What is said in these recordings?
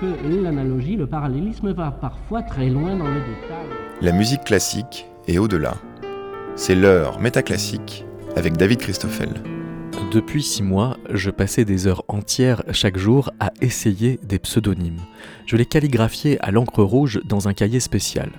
que l'analogie, le parallélisme va parfois très loin dans le détail. La musique classique est au-delà. C'est l'heure métaclassique avec David Christoffel. Depuis six mois, je passais des heures entières chaque jour à essayer des pseudonymes. Je les calligraphiais à l'encre rouge dans un cahier spécial.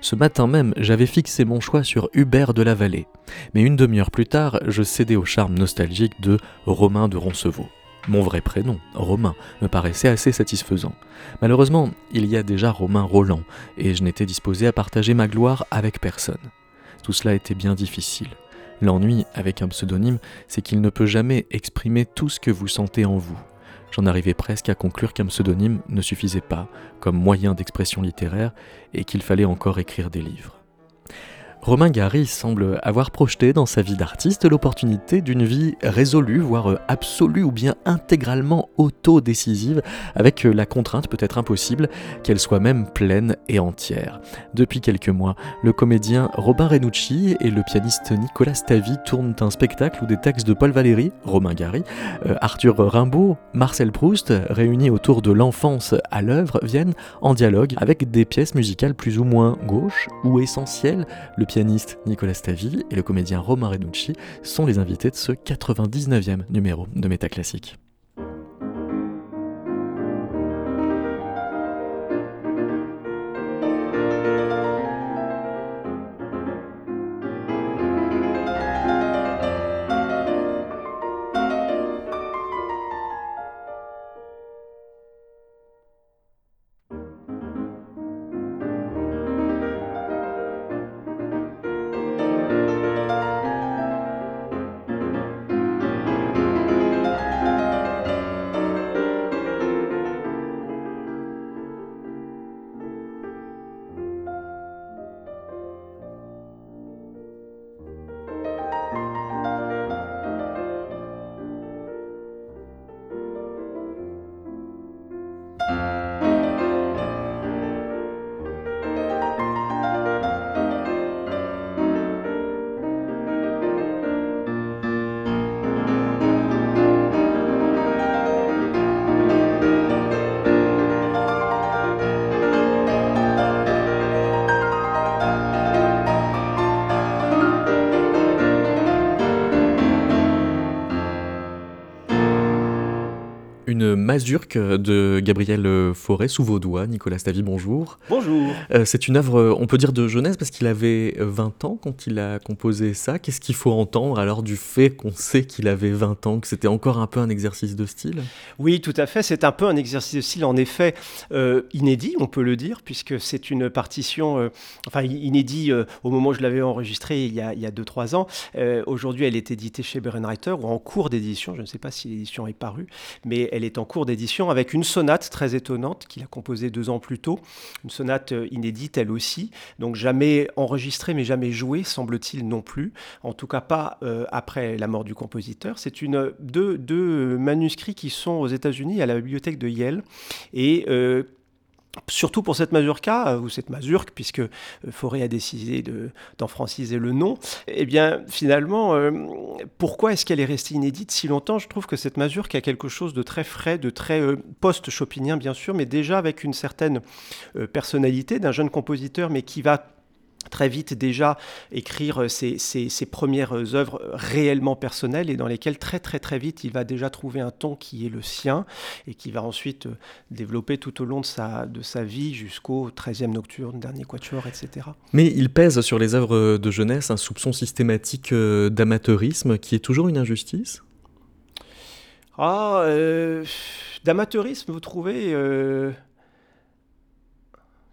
Ce matin même, j'avais fixé mon choix sur Hubert de la Vallée. Mais une demi-heure plus tard, je cédais au charme nostalgique de Romain de Roncevaux. Mon vrai prénom, Romain, me paraissait assez satisfaisant. Malheureusement, il y a déjà Romain Roland, et je n'étais disposé à partager ma gloire avec personne. Tout cela était bien difficile. L'ennui avec un pseudonyme, c'est qu'il ne peut jamais exprimer tout ce que vous sentez en vous. J'en arrivais presque à conclure qu'un pseudonyme ne suffisait pas comme moyen d'expression littéraire et qu'il fallait encore écrire des livres. Romain Gary semble avoir projeté dans sa vie d'artiste l'opportunité d'une vie résolue, voire absolue ou bien intégralement auto-décisive, avec la contrainte peut-être impossible qu'elle soit même pleine et entière. Depuis quelques mois, le comédien Robin Renucci et le pianiste Nicolas Stavi tournent un spectacle où des textes de Paul Valéry, Romain Gary, euh, Arthur Rimbaud, Marcel Proust, réunis autour de l'enfance à l'œuvre, viennent en dialogue avec des pièces musicales plus ou moins gauches ou essentielles. Le pianiste Nicolas Stavi et le comédien Romain Renucci sont les invités de ce 99e numéro de Métaclassique. Mazurque de Gabriel Forêt sous vos doigts. Nicolas Stavi, bonjour. Bonjour. Euh, c'est une œuvre, on peut dire, de jeunesse parce qu'il avait 20 ans quand il a composé ça. Qu'est-ce qu'il faut entendre alors du fait qu'on sait qu'il avait 20 ans, que c'était encore un peu un exercice de style? Oui, tout à fait. C'est un peu un exercice de style, en effet, euh, inédit, on peut le dire, puisque c'est une partition, euh, enfin, inédit au moment où je l'avais enregistrée il y a 2-3 ans. Aujourd'hui, elle est éditée chez Berenreiter ou en cours d'édition. Je ne sais pas si l'édition est parue, mais elle est en cours d'édition avec une sonate très étonnante qu'il a composée deux ans plus tôt, une sonate euh, inédite elle aussi, donc jamais enregistrée mais jamais jouée semble-t-il non plus, en tout cas pas euh, après la mort du compositeur. C'est une deux, deux manuscrits qui sont aux États-Unis à la bibliothèque de Yale. Et euh, Surtout pour cette mazurka, euh, ou cette mazurque, puisque euh, Forêt a décidé d'en franciser le nom, eh bien finalement, euh, pourquoi est-ce qu'elle est restée inédite si longtemps? Je trouve que cette mazurque a quelque chose de très frais, de très post-chopinien bien sûr, mais déjà avec une certaine personnalité d'un jeune compositeur, mais qui va très vite déjà écrire ses, premières œuvres réellement personnelles et dans lesquelles très très très vite il va déjà trouver un ton qui est le sien et qui va ensuite euh, développer tout au long de sa, de sa vie jusqu'au 13e nocturne, dernier quatuor, etc. Mais il pèse sur les œuvres de jeunesse un soupçon systématique euh, d'amateurisme qui est toujours une injustice? Ah, euh, d'amateurisme, vous trouvez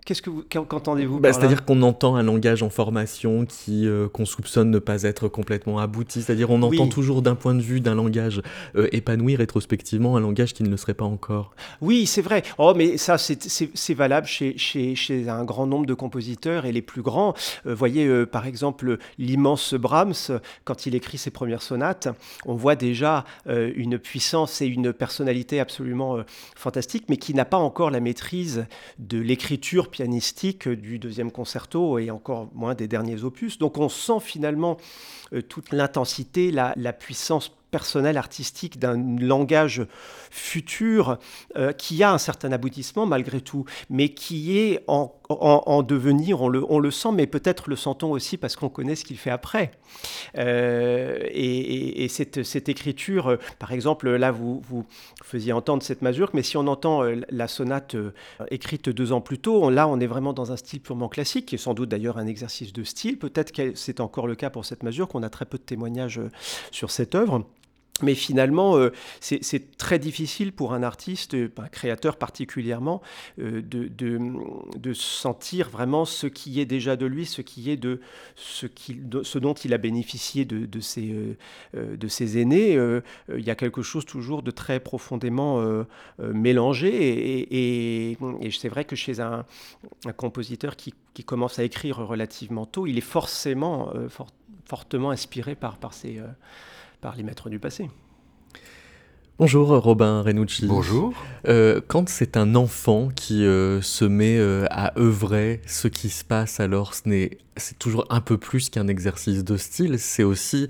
Qu'est-ce que vous, qu'entendez-vous bah, C'est-à-dire qu'on entend un langage en formation qui euh, qu'on soupçonne ne pas être complètement abouti. C'est-à-dire on entend toujours d'un point de vue d'un langage euh, épanoui rétrospectivement un langage qui ne le serait pas encore. Oui, c'est vrai. Oh, mais ça c'est valable chez, chez, chez, un grand nombre de compositeurs et les plus grands. Euh, voyez par exemple l'immense Brahms quand il écrit ses premières sonates, on voit déjà une puissance et une personnalité absolument fantastique, mais qui n'a pas encore la maîtrise de l'écriture du deuxième concerto et encore moins des derniers opus. Donc on sent finalement euh, toute l'intensité, la, puissance personnel, artistique, d'un langage futur euh, qui a un certain aboutissement malgré tout, mais qui est en, devenir, on le, on sent, mais peut-être le sentons aussi parce qu'on connaît ce qu'il fait après. Euh, et, cette, écriture, euh, par exemple, là, vous, faisiez entendre cette mazurque, mais si on entend la sonate écrite deux ans plus tôt, là, on est vraiment dans un style purement classique, qui est sans doute d'ailleurs un exercice de style. Peut-être que c'est encore le cas pour cette mazurque, on a très peu de témoignages sur cette œuvre. Mais finalement, euh, c'est très difficile pour un artiste, euh, un créateur particulièrement, euh, de, sentir vraiment ce qui est déjà de lui, ce qui est de ce, dont il a bénéficié de, ses, de ses aînés. il y a quelque chose toujours de très profondément mélangé. Et, c'est vrai que chez un, compositeur qui, qui, commence à écrire relativement tôt, il est forcément fortement inspiré par, par ses par les maîtres du passé. Bonjour Robin Renucci. Bonjour. Euh, quand c'est un enfant qui euh, se met euh, à œuvrer ce qui se passe, alors ce n'est, c'est toujours un peu plus qu'un exercice de style, c'est aussi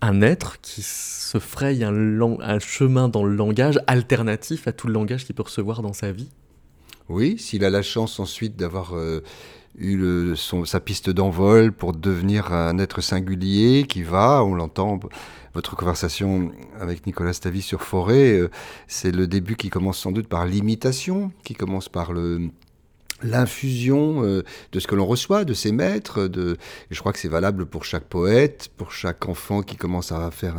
un être qui se fraye un, un chemin dans le langage alternatif à tout le langage qu'il peut recevoir dans sa vie. Oui, s'il a la chance ensuite d'avoir eu sa piste d'envol pour devenir un être singulier qui va, on l'entend, votre conversation avec Nicolas Stavi sur Forêt, euh, c'est le début qui commence sans doute par l'imitation, qui commence par le, l'infusion euh, de ce que l'on reçoit de ses maîtres. De, je crois que c'est valable pour chaque poète, pour chaque enfant qui commence à faire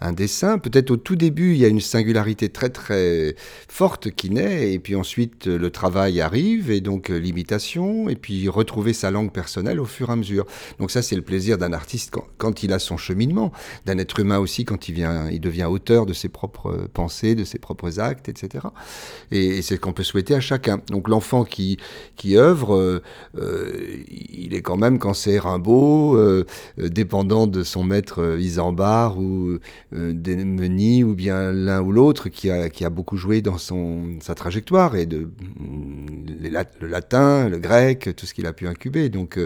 un, dessin. Peut-être au tout début, il y a une singularité très très forte qui naît, et puis ensuite le travail arrive, et donc euh, l'imitation, et puis retrouver sa langue personnelle au fur et à mesure. Donc ça, c'est le plaisir d'un artiste quand, il a son cheminement, d'un être humain aussi quand il, vient, il devient auteur de ses propres pensées, de ses propres actes, etc. Et, et c'est ce qu'on peut souhaiter à chacun. Donc l'enfant qui qui œuvre, euh, euh, il est quand même, quand c'est Rimbaud, euh, dépendant de son maître Isambard ou Meny ou bien l'un ou l'autre qui a, qui a beaucoup joué dans son, sa trajectoire, et de, le latin, le grec, tout ce qu'il a pu incuber. Donc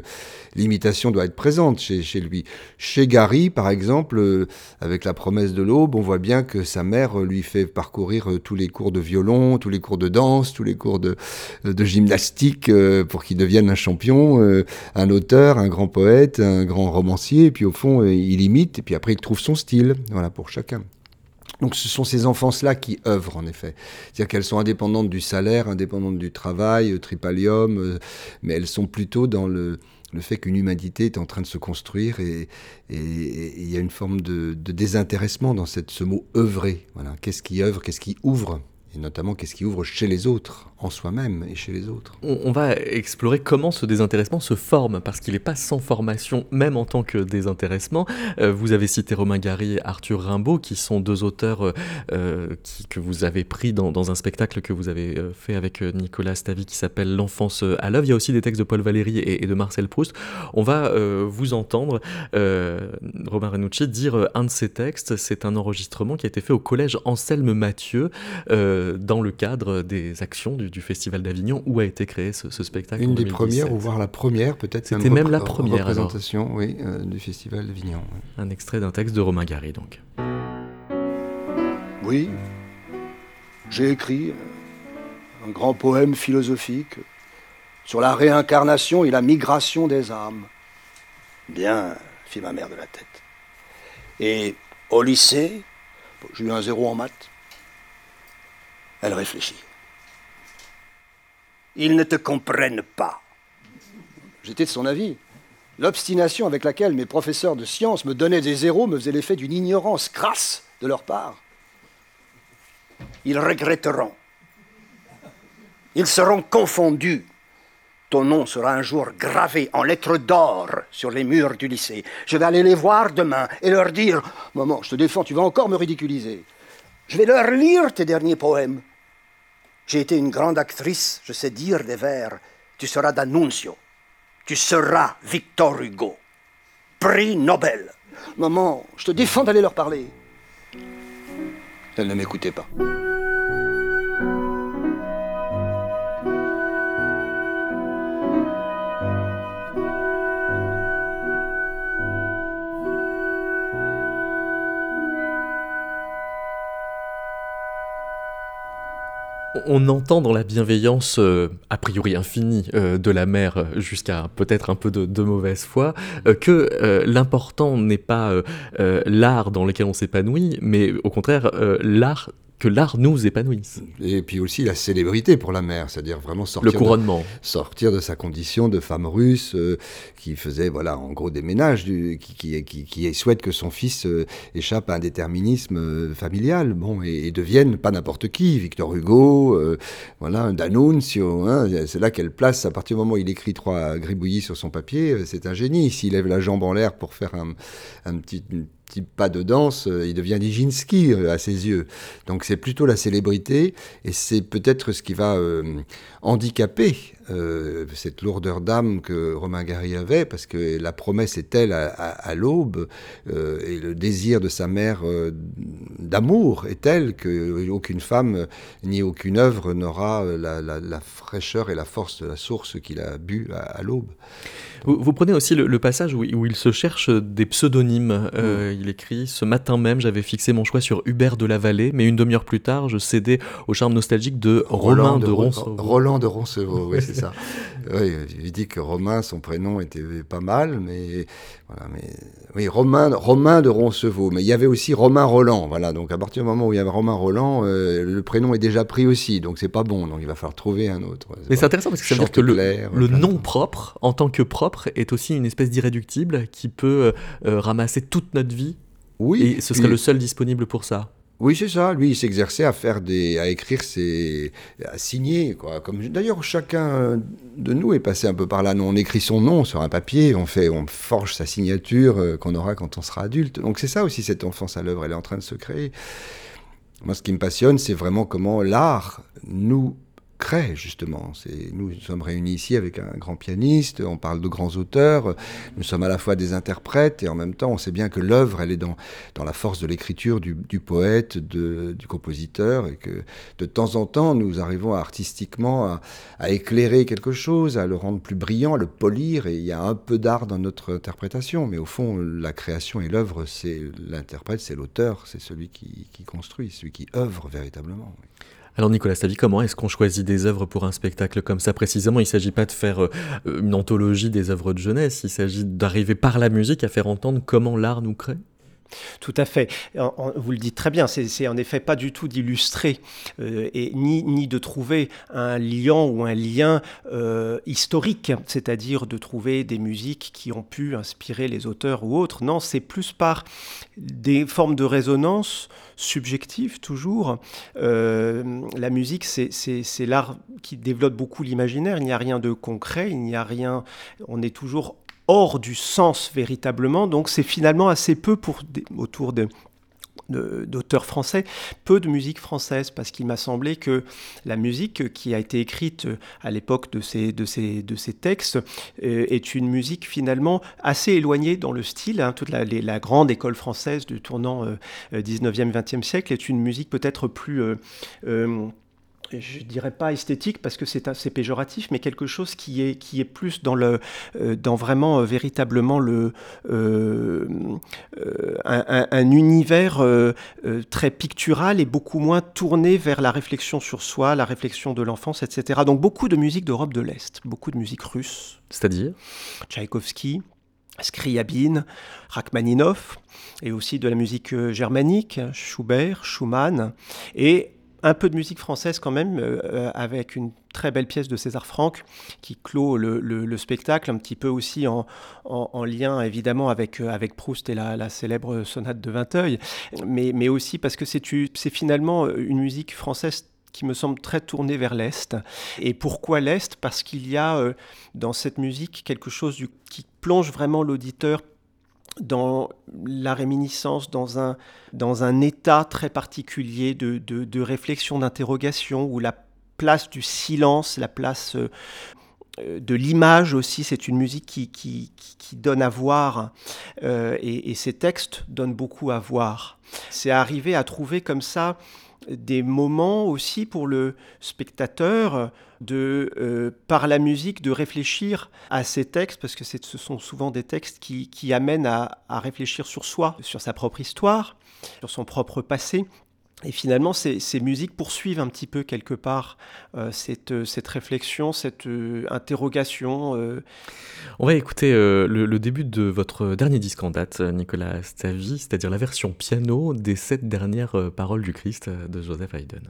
l'imitation doit être présente chez, chez, lui. Chez Gary, par exemple, avec la promesse de l'aube, on voit bien que sa mère lui fait parcourir tous les cours de violon, tous les cours de danse, tous les cours de, de gymnastique euh, pour qu'il devienne un champion, euh, un auteur, un grand poète, un grand romancier. Et puis au fond, euh, il imite et puis après il trouve son style. Voilà pour chacun. Donc ce sont ces enfances-là qui œuvrent en effet. C'est-à-dire qu'elles sont indépendantes du salaire, indépendantes du travail, tripalium, mais elles sont plutôt dans le, fait qu'une humanité est en train de se construire et il y a une forme de, désintéressement dans ce mot œuvrer. Voilà. Qu'est-ce qui œuvre, qu'est-ce qui ouvre? Et notamment qu'est-ce qui ouvre chez les autres, en soi-même et chez les autres? On, va explorer comment ce désintéressement se forme, parce qu'il n'est pas sans formation, même en tant que désintéressement. Euh, vous avez cité Romain Gary et Arthur Rimbaud, qui sont deux auteurs euh, euh, qui, que vous avez pris dans, un spectacle que vous avez fait avec Nicolas Stavi qui s'appelle L'enfance à l'œuvre. Il y a aussi des textes de Paul Valéry et, de Marcel Proust. On va vous entendre, Romain Renucci, dire un de ces textes. C'est un enregistrement qui a été fait au collège Anselme Mathieu dans le cadre des actions du, Festival d'Avignon où a été créé ce, spectacle. Une des premières, ou voire la première, peut-être. C'était même la première représentation, oui, euh, du Festival d'Avignon. Un extrait d'un texte de Romain Gary, donc. Oui, j'ai écrit un grand poème philosophique sur la réincarnation et la migration des âmes. Bien, fit ma mère de la tête. Et au lycée, j'ai eu un zéro en maths. Elle réfléchit. Ils ne te comprennent pas. J'étais de son avis. L'obstination avec laquelle mes professeurs de sciences me donnaient des zéros me faisait l'effet d'une ignorance crasse de leur part. Ils regretteront. Ils seront confondus. Ton nom sera un jour gravé en lettres d'or sur les murs du lycée. Je vais aller les voir demain et leur dire Maman, je te défends, tu vas encore me ridiculiser. Je vais leur lire tes derniers poèmes. J'ai été une grande actrice, je sais dire des vers. Tu seras d'Annunzio. Tu seras Victor Hugo. Prix Nobel. Maman, je te défends d'aller leur parler. Elle ne m'écoutait pas. On entend dans la bienveillance euh, a priori infinie euh, de la mère euh, jusqu'à peut-être un peu de, mauvaise foi que l'important n'est pas l'art dans lequel on s'épanouit, mais au contraire l'art que l'art nous épanouisse. Et puis aussi la célébrité pour la mère, c'est-à-dire vraiment sortir, le couronnement. De, sortir de sa condition de femme russe euh, qui faisait voilà en gros des ménages, du, qui, qui, qui, souhaite que son fils euh, échappe à un déterminisme euh, familial, bon et, devienne pas n'importe qui, Victor Hugo, voilà D'Annunzio, hein, c'est là qu'elle place à partir du moment où il écrit trois gribouillis sur son papier, c'est un génie. S'il lève la jambe en l'air pour faire un, un petit pas de danse, euh, il devient Nijinsky euh, à ses yeux. Donc c'est plutôt la célébrité, et c'est peut-être ce qui va euh, handicaper cette lourdeur d'âme que Romain Gary avait, parce que la promesse est telle à, l'aube, et le désir de sa mère d'amour est tel qu'aucune femme ni aucune œuvre n'aura la, fraîcheur et la force de la source qu'il a bu à, l'aube. Vous, prenez aussi le, passage où, il se cherche des pseudonymes. Mm il écrit Ce matin même, j'avais fixé mon choix sur Hubert de la Vallée, mais une demi-heure plus tard, je cédais au charme nostalgique de Romain de, Roncevaux. Roland de Roncevaux, oui, c'est ça. oui, il dit que Romain, son prénom était pas mal, mais voilà, mais oui, Romain, Romain de Roncevaux. Mais il y avait aussi Romain Roland, voilà. Donc à partir du moment où il y avait Romain Roland, euh, le prénom est déjà pris aussi, donc c'est pas bon. Donc il va falloir trouver un autre. Mais c'est intéressant parce que ça veut dire que le, nom propre, en tant que propre, est aussi une espèce d'irréductible qui peut euh, ramasser toute notre vie oui. Et ce serait le seul disponible pour ça. Oui, c'est ça. Lui, il s'exerçait à faire des, à écrire ses, à signer, quoi. Comme d'ailleurs chacun de nous est passé un peu par là. Nous, on écrit son nom sur un papier, on fait, on forge sa signature euh, qu'on aura quand on sera adulte. Donc c'est ça aussi cette enfance à l'œuvre. Elle est en train de se créer. Moi, ce qui me passionne, c'est vraiment comment l'art nous justement. Nous, nous sommes réunis ici avec un grand pianiste, on parle de grands auteurs, nous sommes à la fois des interprètes et en même temps, on sait bien que l'œuvre, elle est dans, la force de l'écriture du, poète, de, du compositeur, et que de temps en temps, nous arrivons artistiquement à, éclairer quelque chose, à le rendre plus brillant, à le polir, et il y a un peu d'art dans notre interprétation, mais au fond, la création et l'œuvre, c'est l'interprète, c'est l'auteur, c'est celui qui, construit, celui qui œuvre véritablement. Alors Nicolas Stavi, comment est-ce qu'on choisit des œuvres pour un spectacle comme ça précisément? Il ne s'agit pas de faire euh, une anthologie des œuvres de jeunesse, il s'agit d'arriver par la musique à faire entendre comment l'art nous crée tout à fait. Vous le dites très bien, c'est en effet pas du tout d'illustrer euh, et ni, ni, de trouver un lien ou un lien euh, historique, c'est-à-dire de trouver des musiques qui ont pu inspirer les auteurs ou autres. Non, c'est plus par des formes de résonance subjectives toujours. Euh, la musique, c'est l'art qui développe beaucoup l'imaginaire. Il n'y a rien de concret, il n'y a rien. On est toujours hors du sens véritablement. Donc c'est finalement assez peu pour, autour de, d'auteurs français, peu de musique française, parce qu'il m'a semblé que la musique qui a été écrite à l'époque de ces, de, ces, de ces textes euh, est une musique finalement assez éloignée dans le style. Hein. toute la, grande école française du tournant 19e, euh, 20e siècle est une musique peut-être plus... Euh, je dirais pas esthétique parce que c'est assez péjoratif, mais quelque chose qui est, qui est plus dans, le, euh, dans vraiment euh, véritablement le, euh, un, univers très pictural et beaucoup moins tourné vers la réflexion sur soi, la réflexion de l'enfance, etc. Donc beaucoup de musique d'Europe de l'Est, beaucoup de musique russe. C'est-à-dire? Tchaïkovski, Scriabine, Rachmaninoff, et aussi de la musique germanique, Schubert, Schumann, et un peu de musique française quand même, euh, avec une très belle pièce de César Franck qui clôt le, spectacle, un petit peu aussi en, lien évidemment avec, euh, avec Proust et la, célèbre sonate de Vinteuil, mais, mais aussi parce que c'est finalement une musique française qui me semble très tournée vers l'Est. Et pourquoi l'Est? Parce qu'il y a euh, dans cette musique quelque chose qui plonge vraiment l'auditeur dans la réminiscence, dans un, dans un état très particulier de, de, réflexion, d'interrogation, où la place du silence, la place euh, de l'image aussi, c'est une musique qui, qui, qui, donne à voir, euh, et, et, ces textes donnent beaucoup à voir. C'est arriver à trouver comme ça des moments aussi pour le spectateur de, euh, par la musique, de réfléchir à ces textes, parce que ce sont souvent des textes qui, amènent à, réfléchir sur soi, sur sa propre histoire, sur son propre passé, Et finalement, ces, musiques poursuivent un petit peu quelque part euh, cette, cette, réflexion, cette interrogation. On va écouter le, début de votre dernier disque en date, Nicolas Stavi, c'est-à-dire la version piano des sept dernières paroles du Christ de Joseph Haydn.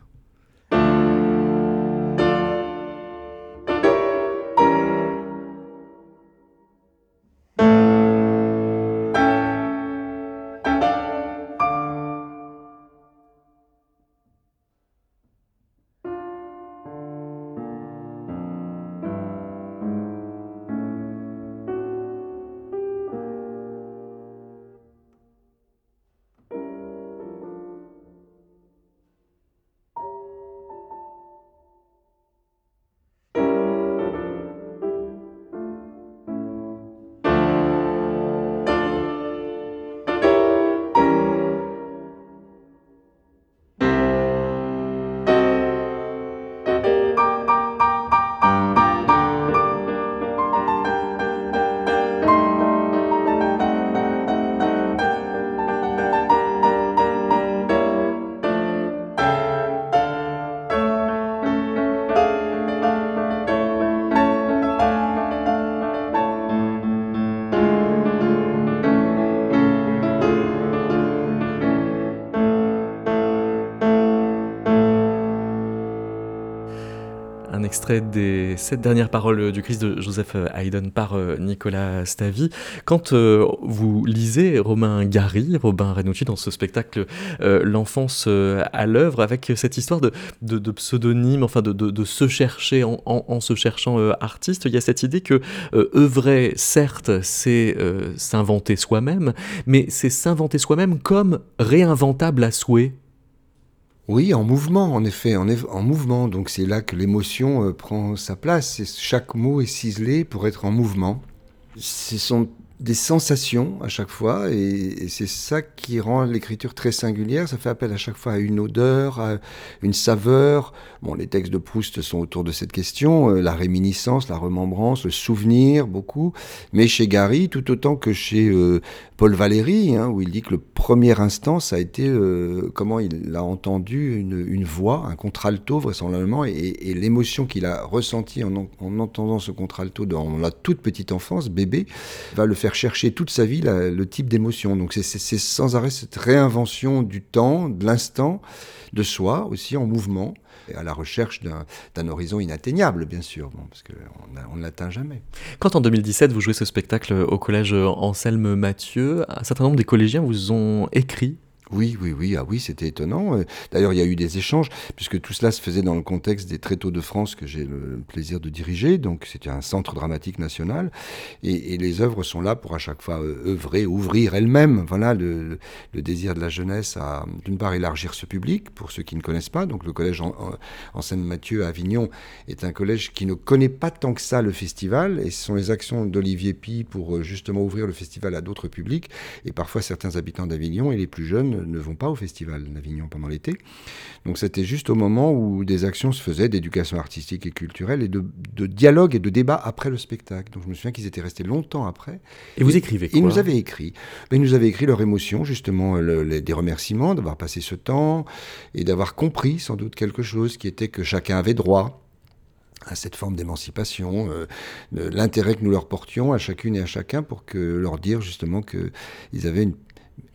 Des sept dernières paroles du Christ de Joseph Haydn par euh, Nicolas Stavi. Quand euh, vous lisez Romain Gary, Robin Renucci dans ce spectacle euh, L'enfance à l'œuvre, avec cette histoire de, de, pseudonyme, enfin de, de, se chercher en, se cherchant artiste, il y a cette idée que œuvrer, certes, c'est s'inventer soi-même, mais c'est s'inventer soi-même comme réinventable à souhait. Oui, en mouvement, en effet, en, en mouvement. Donc c'est là que l'émotion euh, prend sa place. chaque mot est ciselé pour être en mouvement. Des sensations à chaque fois, et, c'est ça qui rend l'écriture très singulière. Ça fait appel à chaque fois à une odeur, à une saveur. Bon, les textes de Proust sont autour de cette question, euh, la réminiscence, la remembrance, le souvenir, beaucoup. Mais chez Gary, tout autant que chez euh, Paul Valéry, hein, où il dit que le premier instant, ça a été euh, comment il a entendu une, voix, un contralto vraisemblablement, et, et l'émotion qu'il a ressentie en, en, entendant ce contralto dans la toute petite enfance, bébé, va le faire chercher toute sa vie le type d'émotion. Donc c'est sans arrêt cette réinvention du temps, de l'instant, de soi aussi en mouvement, à la recherche d'un horizon inatteignable, bien sûr, parce qu'on ne l'atteint jamais. Quand en 2017 vous jouez ce spectacle au collège Anselme Mathieu, un certain nombre des collégiens vous ont écrit oui, oui, oui, ah oui, c'était étonnant. Euh, d'ailleurs, il y a eu des échanges, puisque tout cela se faisait dans le contexte des Tréteaux de France que j'ai le plaisir de diriger. Donc, c'était un centre dramatique national. Et, les œuvres sont là pour à chaque fois euh, œuvrer, ouvrir elles-mêmes. Voilà, le, désir de la jeunesse à, d'une part, élargir ce public, pour ceux qui ne connaissent pas. Donc, le collège en, Seine-Mathieu à Avignon est un collège qui ne connaît pas tant que ça le festival. Et ce sont les actions d'Olivier Pi pour euh, justement ouvrir le festival à d'autres publics. Et parfois, certains habitants d'Avignon et les plus jeunes ne vont pas au festival d'Avignon pendant l'été. Donc c'était juste au moment où des actions se faisaient d'éducation artistique et culturelle et de, dialogue et de débat après le spectacle. Donc je me souviens qu'ils étaient restés longtemps après. Et vous écrivez quoi Ils nous avaient écrit. Ils nous avaient écrit leur émotion, justement, des remerciements d'avoir passé ce temps et d'avoir compris sans doute quelque chose qui était que chacun avait droit à cette forme d'émancipation, euh, l'intérêt que nous leur portions à chacune et à chacun pour que leur dire justement qu'ils avaient une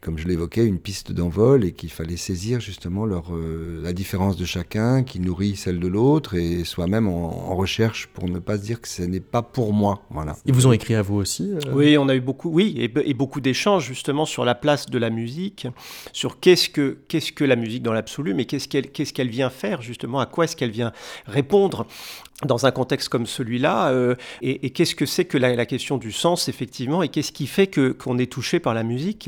comme je l'évoquais, une piste d'envol et qu'il fallait saisir justement leur, euh, la différence de chacun qui nourrit celle de l'autre et soi-même en, recherche pour ne pas se dire que ce n'est pas pour moi. Voilà. Ils vous ont écrit à vous aussi euh? Oui, on a eu beaucoup, oui, et, beaucoup d'échanges justement sur la place de la musique, sur qu'est-ce que, qu'est-ce que la musique dans l'absolu, mais qu'est-ce qu'elle, qu'est-ce qu'elle vient faire justement, à quoi est-ce qu'elle vient répondre dans un contexte comme celui-là, euh, et, qu'est-ce que c'est que la, question du sens, effectivement, et qu'est-ce qui fait que, qu'on est touché par la musique,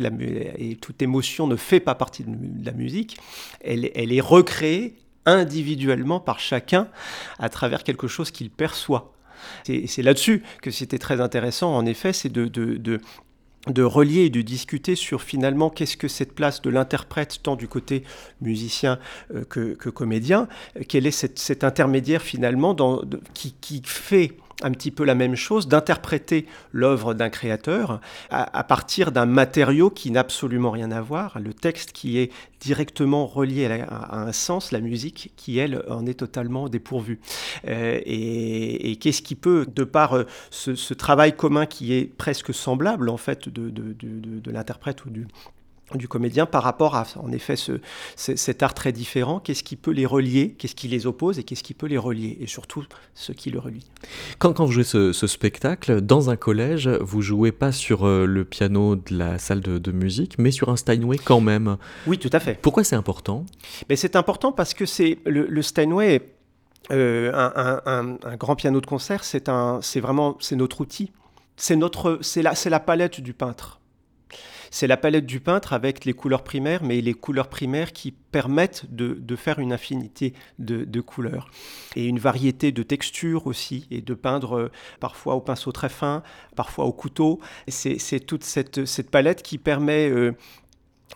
et toute émotion ne fait pas partie de la musique, elle, est recréée individuellement par chacun à travers quelque chose qu'il perçoit. C'est là-dessus que c'était très intéressant, en effet, c'est de relier et de discuter sur finalement qu'est-ce que cette place de l'interprète, tant du côté musicien euh, que, que, comédien, quel est cet intermédiaire finalement dans, qui, qui, fait un petit peu la même chose, d'interpréter l'œuvre d'un créateur à, partir d'un matériau qui n'a absolument rien à voir, le texte qui est directement relié à, un sens, la musique qui, elle, en est totalement dépourvue. Euh, et, qu'est-ce qui peut, de par euh, ce, travail commun qui est presque semblable, en fait, de, de l'interprète ou du, du comédien par rapport à, en effet, ce, cet art très différent. Qu'est-ce qui peut les relier? Qu'est-ce qui les oppose Et qu'est-ce qui peut les relier? Et surtout, ce qui le relie. Quand, quand vous jouez ce, spectacle, dans un collège, vous jouez pas sur euh, le piano de la salle de, musique, mais sur un Steinway quand même. Oui, tout à fait. Pourquoi c'est important? Mais C'est important parce que c'est le, Steinway, euh, un, un, grand piano de concert, c'est vraiment c'est notre outil. C'est la, la palette du peintre c'est la palette du peintre avec les couleurs primaires, mais les couleurs primaires qui permettent de, faire une infinité de, couleurs. Et une variété de textures aussi, et de peindre euh, parfois au pinceau très fin, parfois au couteau. C'est toute cette, palette qui permet... Euh,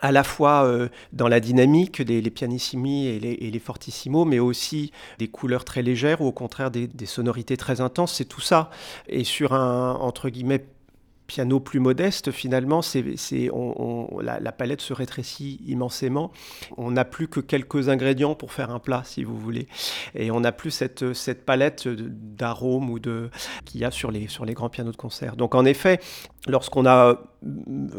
à la fois euh, dans la dynamique des pianissimi et les, et fortissimo, mais aussi des couleurs très légères ou au contraire des, des sonorités très intenses. C'est tout ça. Et sur un, entre guillemets, piano plus modeste, finalement, c'est, on, la, palette se rétrécit immensément. On n'a plus que quelques ingrédients pour faire un plat, si vous voulez. Et on n'a plus cette, cette palette d'arômes ou de, qu'il y a sur les, sur les grands pianos de concert. Donc, en effet, lorsqu'on a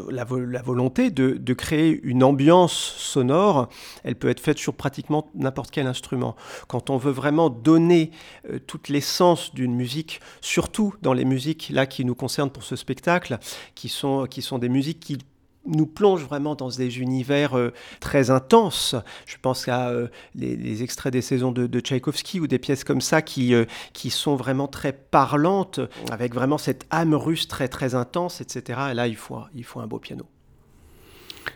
la, la volonté de, de, créer une ambiance sonore, elle peut être faite sur pratiquement n'importe quel instrument. Quand on veut vraiment donner euh, toute l'essence d'une musique, surtout dans les musiques là qui nous concernent pour ce spectacle, qui sont, qui sont des musiques qui nous plonge vraiment dans des univers euh, très intenses. Je pense à euh, les, extraits des saisons de, de, Tchaïkovski ou des pièces comme ça qui, euh, qui sont vraiment très parlantes, avec vraiment cette âme russe très très intense, etc. Et là, il faut, il faut un beau piano.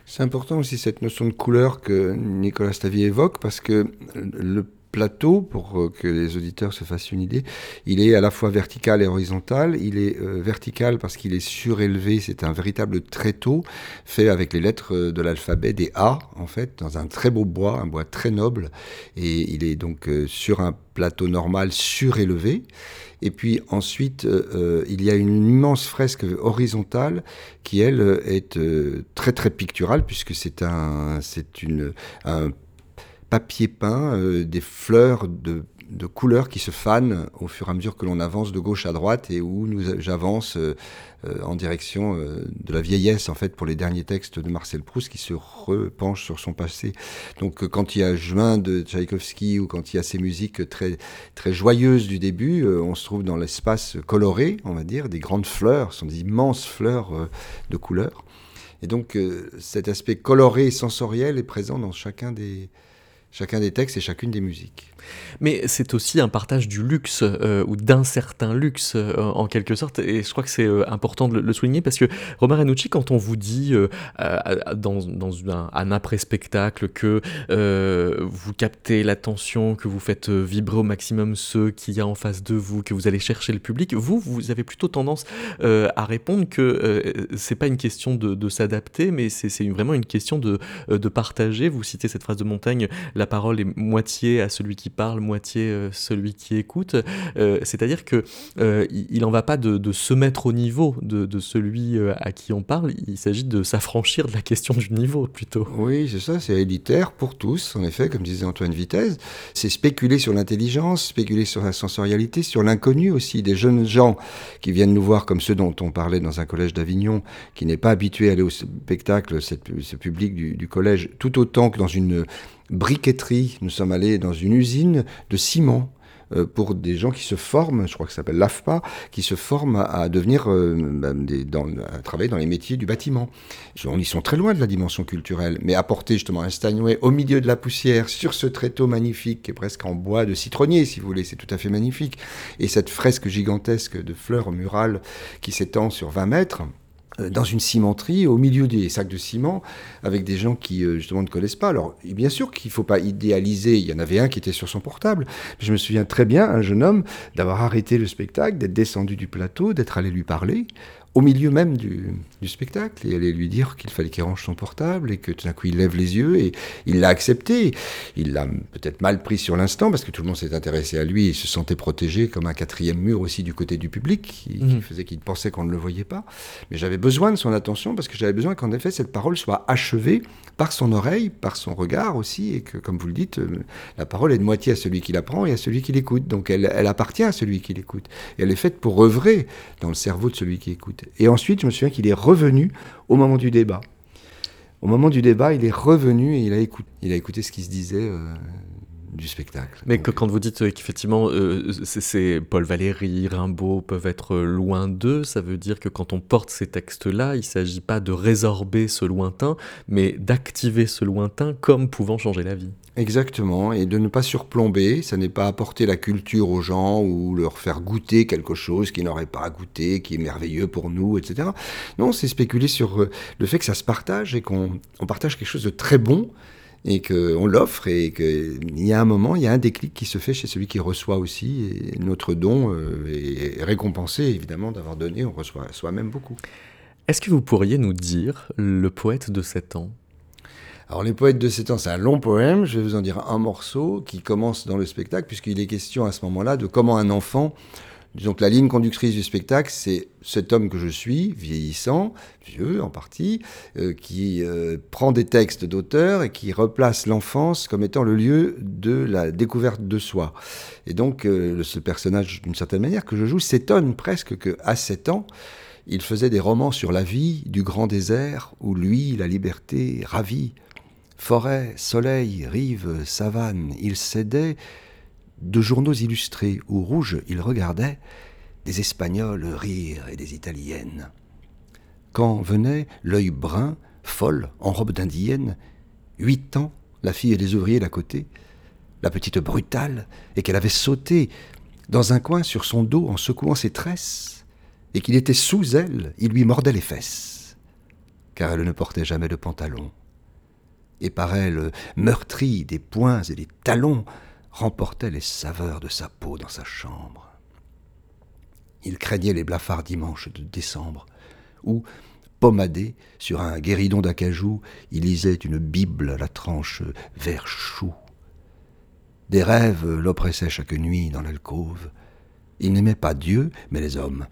C'est important aussi cette notion de couleur que Nicolas Stavier évoque, parce que le plateau, pour euh, que les auditeurs se fassent une idée, il est à la fois vertical et horizontal. Il est euh, vertical parce qu'il est surélevé, c'est un véritable tréteau fait avec les lettres euh, de l'alphabet, des A en fait, dans un très beau bois, un bois très noble. Et il est donc sur un plateau normal surélevé. Et puis ensuite, il y a une immense fresque horizontale qui, elle, est très très picturale puisque c'est un, c'est une, un papier peint, euh, des fleurs de, couleurs qui se fanent au fur et à mesure que l'on avance de gauche à droite et où nous j'avance euh, euh, en direction de la vieillesse en fait pour les derniers textes de Marcel Proust qui se repenche sur son passé. Donc quand il y a Juin de Tchaïkovski ou quand il y a ces musiques très très joyeuses du début, on se trouve dans l'espace coloré, on va dire, des grandes fleurs, ce sont des immenses fleurs de couleurs. Et donc cet aspect coloré et sensoriel est présent dans chacun des chacun des textes et chacune des musiques. Mais c'est aussi un partage du luxe, euh, ou d'un certain luxe, euh, en quelque sorte, et je crois que c'est euh, important de le, souligner, parce que Romain Renucci, quand on vous dit dans, un, après-spectacle que vous captez l'attention, que vous faites vibrer au maximum ceux qu'il y a en face de vous, que vous allez chercher le public, vous, vous avez plutôt tendance à répondre que c'est pas une question de, de s'adapter, mais c'est vraiment une question de, de partager. Vous citez cette phrase de Montaigne, la parole est moitié à celui qui parle, moitié euh, celui qui écoute. Euh, c'est-à-dire que euh, il n'en va pas de, se mettre au niveau de, celui à qui on parle, il s'agit de s'affranchir de la question du niveau plutôt. Oui, c'est ça, c'est élitaire pour tous, en effet, comme disait Antoine Vitesse. C'est spéculer sur l'intelligence, spéculer sur la sensorialité, sur l'inconnu aussi. Des jeunes gens qui viennent nous voir comme ceux dont on parlait dans un collège d'Avignon, qui n'est pas habitué à aller au spectacle, ce public du collège, tout autant que dans une briqueterie. Nous sommes allés dans une usine de ciment euh, pour des gens qui se forment, je crois que ça s'appelle l'AFPA, qui se forment à, devenir, euh, bah, dans, à travailler dans les métiers du bâtiment. On y sont très loin de la dimension culturelle, mais apporter justement un Steinway au milieu de la poussière, sur ce tréteau magnifique, qui est presque en bois de citronnier, si vous voulez, c'est tout à fait magnifique, et cette fresque gigantesque de fleurs murales qui s'étend sur 20 mètres, dans une cimenterie, au milieu des sacs de ciment, avec des gens qui euh, justement ne connaissent pas. Alors, bien sûr qu'il ne faut pas idéaliser. Il y en avait un qui était sur son portable. Je me souviens très bien, un jeune homme, d'avoir arrêté le spectacle, d'être descendu du plateau, d'être allé lui parler au milieu même du, spectacle et allait lui dire qu'il fallait qu'il range son portable et que tout d'un coup il lève les yeux et il l'a accepté. Il l'a peut-être mal pris sur l'instant parce que tout le monde s'est intéressé à lui et se sentait protégé comme un quatrième mur aussi du côté du public qui, mhm. faisait qu'il pensait qu'on ne le voyait pas. Mais j'avais besoin de son attention parce que j'avais besoin qu'en effet cette parole soit achevée par son oreille, par son regard aussi et que comme vous le dites, euh, la parole est de moitié à celui qui la prend et à celui qui l'écoute. Donc elle, elle appartient à celui qui l'écoute. Et elle est faite pour œuvrer dans le cerveau de celui qui écoute. Et ensuite, je me souviens qu'il est revenu au moment du débat. Au moment du débat, il est revenu et il a écouté, il a écouté ce qui se disait euh, du spectacle. Mais que, quand vous dites euh, qu'effectivement, euh, c'est Paul Valéry, Rimbaud peuvent être loin d'eux, ça veut dire que quand on porte ces textes-là, il ne s'agit pas de résorber ce lointain, mais d'activer ce lointain comme pouvant changer la vie. Exactement, et de ne pas surplomber, ça n'est pas apporter la culture aux gens ou leur faire goûter quelque chose qu'ils n'auraient pas à goûter, qui est merveilleux pour nous, etc. Non, c'est spéculer sur euh, le fait que ça se partage et qu'on partage quelque chose de très bon et qu'on l'offre et qu'il y a un moment, il y a un déclic qui se fait chez celui qui reçoit aussi et notre don euh, est récompensé évidemment d'avoir donné, on reçoit soi-même beaucoup. Est-ce que vous pourriez nous dire le poète de 7 ans alors les poètes de ces temps, c'est un long poème, je vais vous en dire un morceau qui commence dans le spectacle, puisqu'il est question à ce moment-là de comment un enfant, que la ligne conductrice du spectacle, c'est cet homme que je suis, vieillissant, vieux en partie, euh, qui euh, prend des textes d'auteurs et qui replace l'enfance comme étant le lieu de la découverte de soi. Et donc euh, ce personnage, d'une certaine manière, que je joue, s'étonne presque qu'à 7 ans, il faisait des romans sur la vie du grand désert où lui, la liberté, ravie. Forêt, soleil, rive, savane, il cédait de journaux illustrés où rouge il regardait des Espagnols rire et des Italiennes. Quand venait l'œil brun, folle, en robe d'indienne, huit ans, la fille les ouvriers d'à côté, la petite brutale, et qu'elle avait sauté dans un coin sur son dos en secouant ses tresses, et qu'il était sous elle, il lui mordait les fesses, car elle ne portait jamais de pantalon et par elle, meurtrie des poings et des talons, remportait les saveurs de sa peau dans sa chambre. Il craignait les blafards dimanches de décembre, où, pommadé sur un guéridon d'acajou, il lisait une Bible à la tranche vert chou. Des rêves l'oppressaient chaque nuit dans l'alcôve. Il n'aimait pas Dieu, mais les hommes,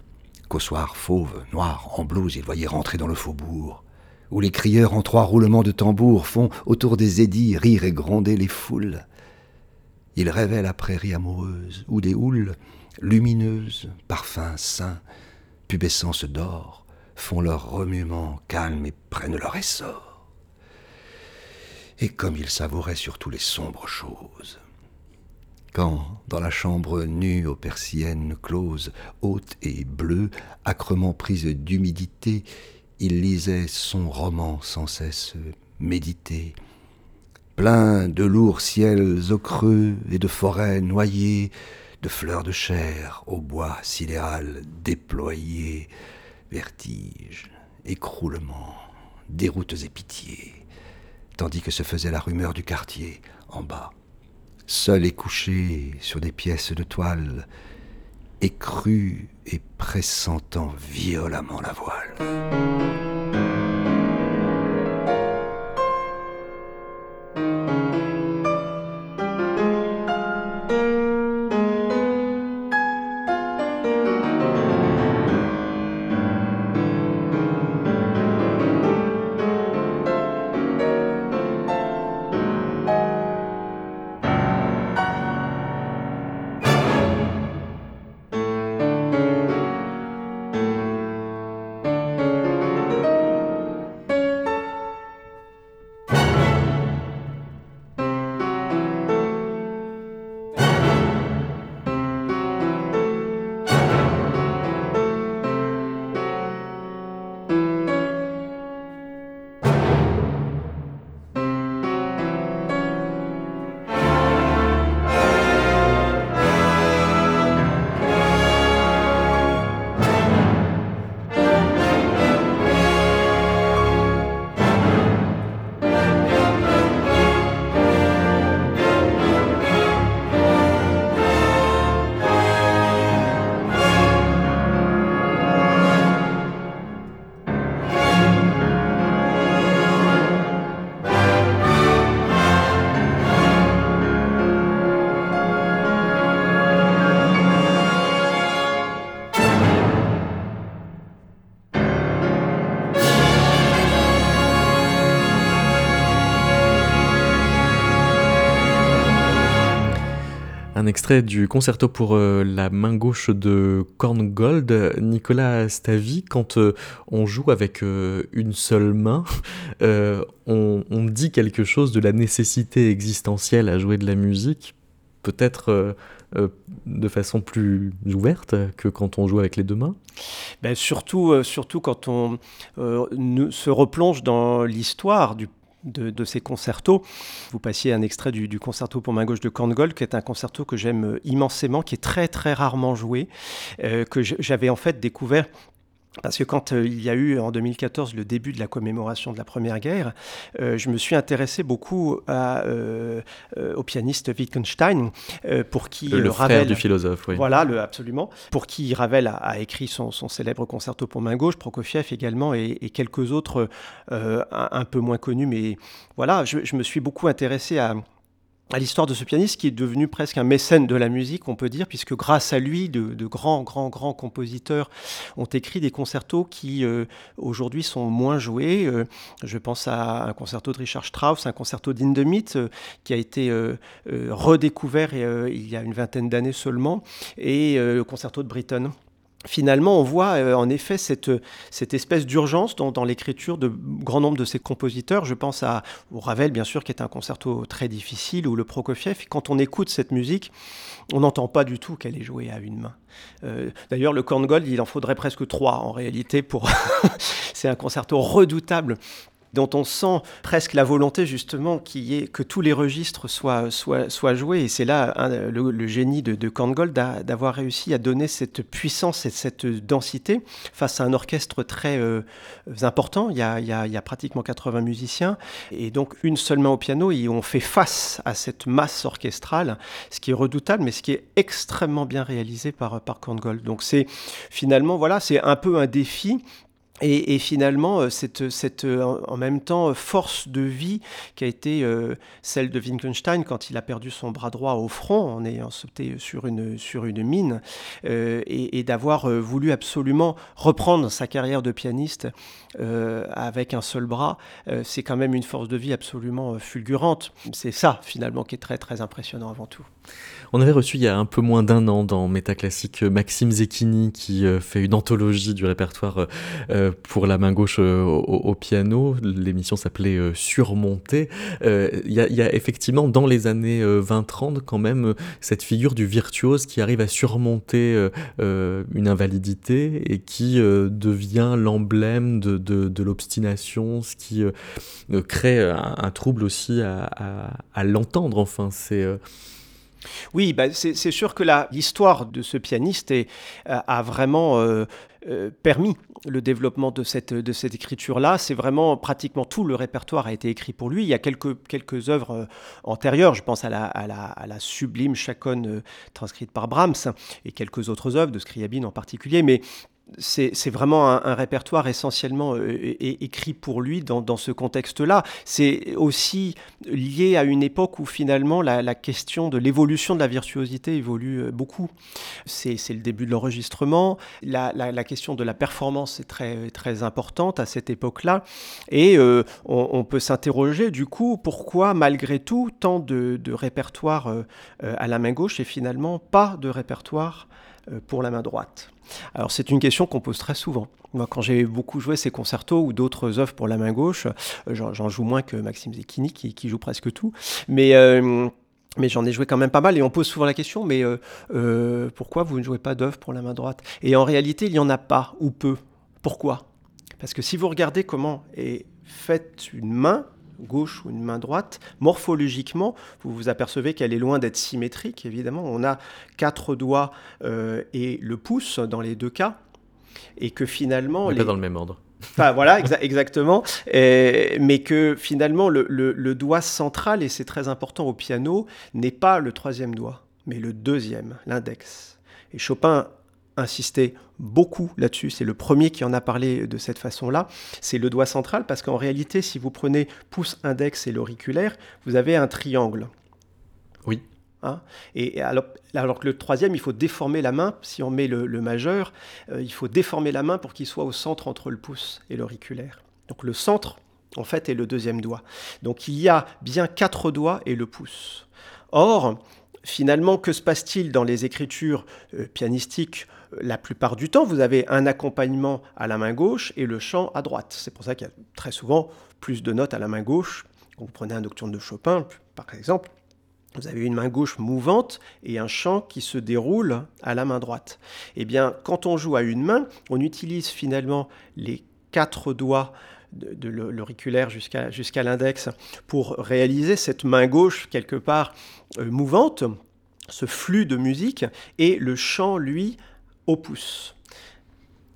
qu'au soir fauve, noir, en blouse, il voyait rentrer dans le faubourg où les crieurs en trois roulements de tambour font, autour des édits, rire et gronder les foules. Il rêvait la prairie amoureuse, où des houles lumineuses, parfums sains, pubescence d'or, font leur remuement calme et prennent leur essor. Et comme il savourait surtout les sombres choses. Quand, dans la chambre nue aux persiennes closes, haute et bleue, âcrement prise d'humidité, il lisait son roman sans cesse médité, plein de lourds ciels au creux et de forêts noyées, de fleurs de chair au bois sidéral déployé, vertige, écroulement, déroutes et pitié, tandis que se faisait la rumeur du quartier en bas, seul et couché sur des pièces de toile, écru et pressentant violemment la voile. Du concerto pour euh, la main gauche de Korngold. Nicolas Stavi, quand euh, on joue avec euh, une seule main, on, dit quelque chose de la nécessité existentielle à jouer de la musique, peut-être de façon plus ouverte que quand on joue avec les deux mains? Ben surtout, surtout quand on se replonge dans l'histoire du de, ces concertos. Vous passiez un extrait du, concerto pour main gauche de Korngold, qui est un concerto que j'aime immensément, qui est très très rarement joué, euh, que j'avais en fait découvert parce que quand euh, il y a eu en 2014 le début de la commémoration de la Première Guerre, euh, je me suis intéressé beaucoup à, euh, au pianiste Wittgenstein, pour qui le, Ravel, du philosophe, oui. Voilà, le, absolument. Pour qui Ravel a, écrit son, célèbre concerto pour main gauche, Prokofiev également, et, quelques autres un, un, peu moins connus. Mais voilà, je me suis beaucoup intéressé à, à l'histoire de ce pianiste qui est devenu presque un mécène de la musique, on peut dire, puisque grâce à lui, de, grands, grands, grands compositeurs ont écrit des concertos qui euh, aujourd'hui sont moins joués. Euh, je pense à un concerto de Richard Strauss, un concerto d'Indemith, euh, qui a été redécouvert il y a une vingtaine d'années seulement, et le concerto de Britten finalement, on voit euh, en effet cette, espèce d'urgence dans, l'écriture de grand nombre de ces compositeurs. Je pense à au Ravel, bien sûr, qui est un concerto très difficile, ou le Prokofiev. Quand on écoute cette musique, on n'entend pas du tout qu'elle est jouée à une main. Euh, d'ailleurs, le Korngold, il en faudrait presque trois en réalité pour. C'est un concerto redoutable dont on sent presque la volonté justement qui est que tous les registres soient, joués. Et c'est là le, génie de, de Korngold d'avoir réussi à donner cette puissance et cette densité face à un orchestre très euh, important. Il y, a, y a, y, a, pratiquement 80 musiciens et donc une seule main au piano et on fait face à cette masse orchestrale, ce qui est redoutable mais ce qui est extrêmement bien réalisé par, par. Donc c'est finalement, voilà, c'est un peu un défi et, finalement, euh, cette, cette, euh, en même temps, force de vie qui a été euh, celle de Wittgenstein quand il a perdu son bras droit au front en ayant sauté sur une, sur une mine, et, d'avoir voulu absolument reprendre sa carrière de pianiste avec un seul bras, c'est quand même une force de vie absolument fulgurante. C'est ça, finalement, qui est très, très impressionnant avant tout. On avait reçu il y a un peu moins d'un an dans Métaclassique Maxime Zecchini qui fait une anthologie du répertoire pour la main gauche euh, au, piano. L'émission s'appelait euh, Surmonter. Euh, il y, a effectivement dans les années 20-30 quand même cette figure du virtuose qui arrive à surmonter une invalidité et qui devient l'emblème de, l'obstination, ce qui crée un, trouble aussi à, l'entendre. Enfin, c'est oui, bah, c'est sûr que l'histoire de ce pianiste est, a vraiment euh, permis le développement de cette, écriture-là. C'est vraiment pratiquement tout le répertoire a été écrit pour lui. Il y a quelques, œuvres euh, antérieures, je pense à la, sublime chaconne euh, transcrite par Brahms et quelques autres œuvres de Scriabine en particulier, mais c'est vraiment un, répertoire essentiellement euh, écrit pour lui dans, ce contexte-là. C'est aussi lié à une époque où finalement la, question de l'évolution de la virtuosité évolue euh, beaucoup. C'est le début de l'enregistrement. La, question de la performance est très, très importante à cette époque-là. Et euh, on, peut s'interroger du coup pourquoi malgré tout tant de, de répertoires à la main gauche et finalement pas de répertoire pour la main droite. Alors c'est une question qu'on pose très souvent. Moi, quand j'ai beaucoup joué ces concertos ou d'autres œuvres pour la main gauche, euh, j'en joue moins que Maxime Zecchini qui, joue presque tout, mais euh, mais j'en ai joué quand même pas mal et on pose souvent la question, mais euh, pourquoi vous ne jouez pas d'œuvres pour la main droite? Et en réalité, il n'y en a pas ou peu. Pourquoi? Parce que si vous regardez comment est faite une main, gauche ou une main droite, morphologiquement, vous vous apercevez qu'elle est loin d'être symétrique, évidemment. On a quatre doigts euh, et le pouce dans les deux cas, et que finalement... On n'est pas dans le même ordre. Enfin, voilà, exactement. mais que finalement, le, le doigt central, et c'est très important au piano, n'est pas le troisième doigt, mais le deuxième, l'index. Et Chopin insisté beaucoup là-dessus. C'est le premier qui en a parlé de cette façon-là. C'est le doigt central parce qu'en réalité, si vous prenez pouce, index et l'auriculaire, vous avez un triangle. Oui. Hein? Et alors, alors, que le troisième, il faut déformer la main. Si on met le, majeur, euh, il faut déformer la main pour qu'il soit au centre entre le pouce et l'auriculaire. Donc le centre, en fait, est le deuxième doigt. Donc il y a bien quatre doigts et le pouce. Or, finalement, que se passe-t-il dans les écritures euh, pianistiques La plupart du temps, vous avez un accompagnement à la main gauche et le chant à droite. C'est pour ça qu'il y a très souvent plus de notes à la main gauche. Quand vous prenez un nocturne de Chopin, par exemple, vous avez une main gauche mouvante et un chant qui se déroule à la main droite. Eh bien, quand on joue à une main, on utilise finalement les quatre doigts de, l'auriculaire jusqu'à l'index pour réaliser cette main gauche quelque part euh, mouvante, ce flux de musique, et le chant, lui, au pouce.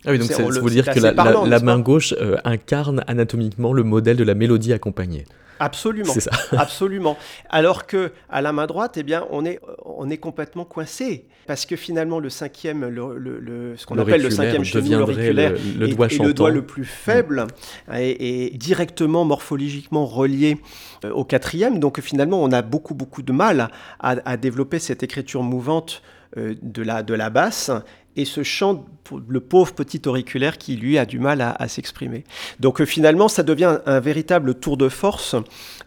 Ah oui, donc ça veut dire que la, main gauche euh, incarne anatomiquement le modèle de la mélodie accompagnée. Absolument. Ça. Absolument. Alors que à la main droite, eh bien, on est, on est complètement coincé. Parce que finalement, le cinquième, le, ce qu'on appelle le cinquième genou, l'auriculaire, le, doigt est, le doigt le plus faible, est, directement morphologiquement relié euh, au quatrième. Donc finalement, on a beaucoup, beaucoup de mal à, à développer cette écriture mouvante euh, de la, de la basse et ce chant, le pauvre petit auriculaire qui lui a du mal à, s'exprimer. Donc euh, finalement, ça devient un, véritable tour de force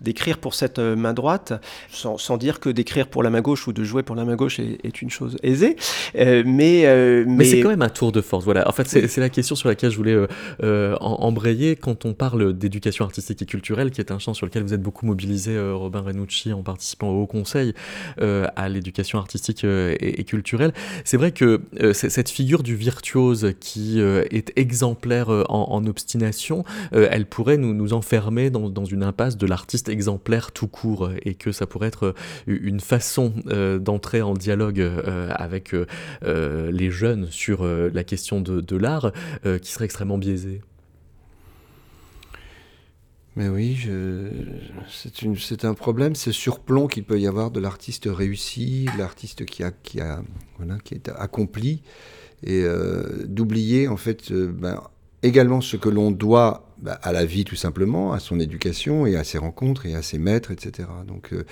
d'écrire pour cette euh, main droite, sans, sans dire que d'écrire pour la main gauche ou de jouer pour la main gauche est, une chose aisée. Euh, mais mais, c'est quand même un tour de force. Voilà. En fait, c'est la question sur laquelle je voulais embrayer quand on parle d'éducation artistique et culturelle, qui est un champ sur lequel vous êtes beaucoup mobilisé, Robin Renucci, en participant au Haut Conseil à l'éducation artistique et, et, culturelle. C'est vrai que cette figure du virtuose qui euh, est exemplaire euh, en, obstination, euh, elle pourrait nous, enfermer dans, une impasse de l'artiste exemplaire tout court, et que ça pourrait être une façon d'entrer en dialogue avec les jeunes sur la question de l'art qui serait extrêmement biaisée. Mais oui, c'est un problème, ce surplomb qu'il peut y avoir de l'artiste réussi, l'artiste qui a, qui a, voilà, qui est accompli, et euh, d'oublier en fait euh, ben, également ce que l'on doit bah, à la vie tout simplement, à son éducation et à ses rencontres et à ses maîtres, etc. Donc euh,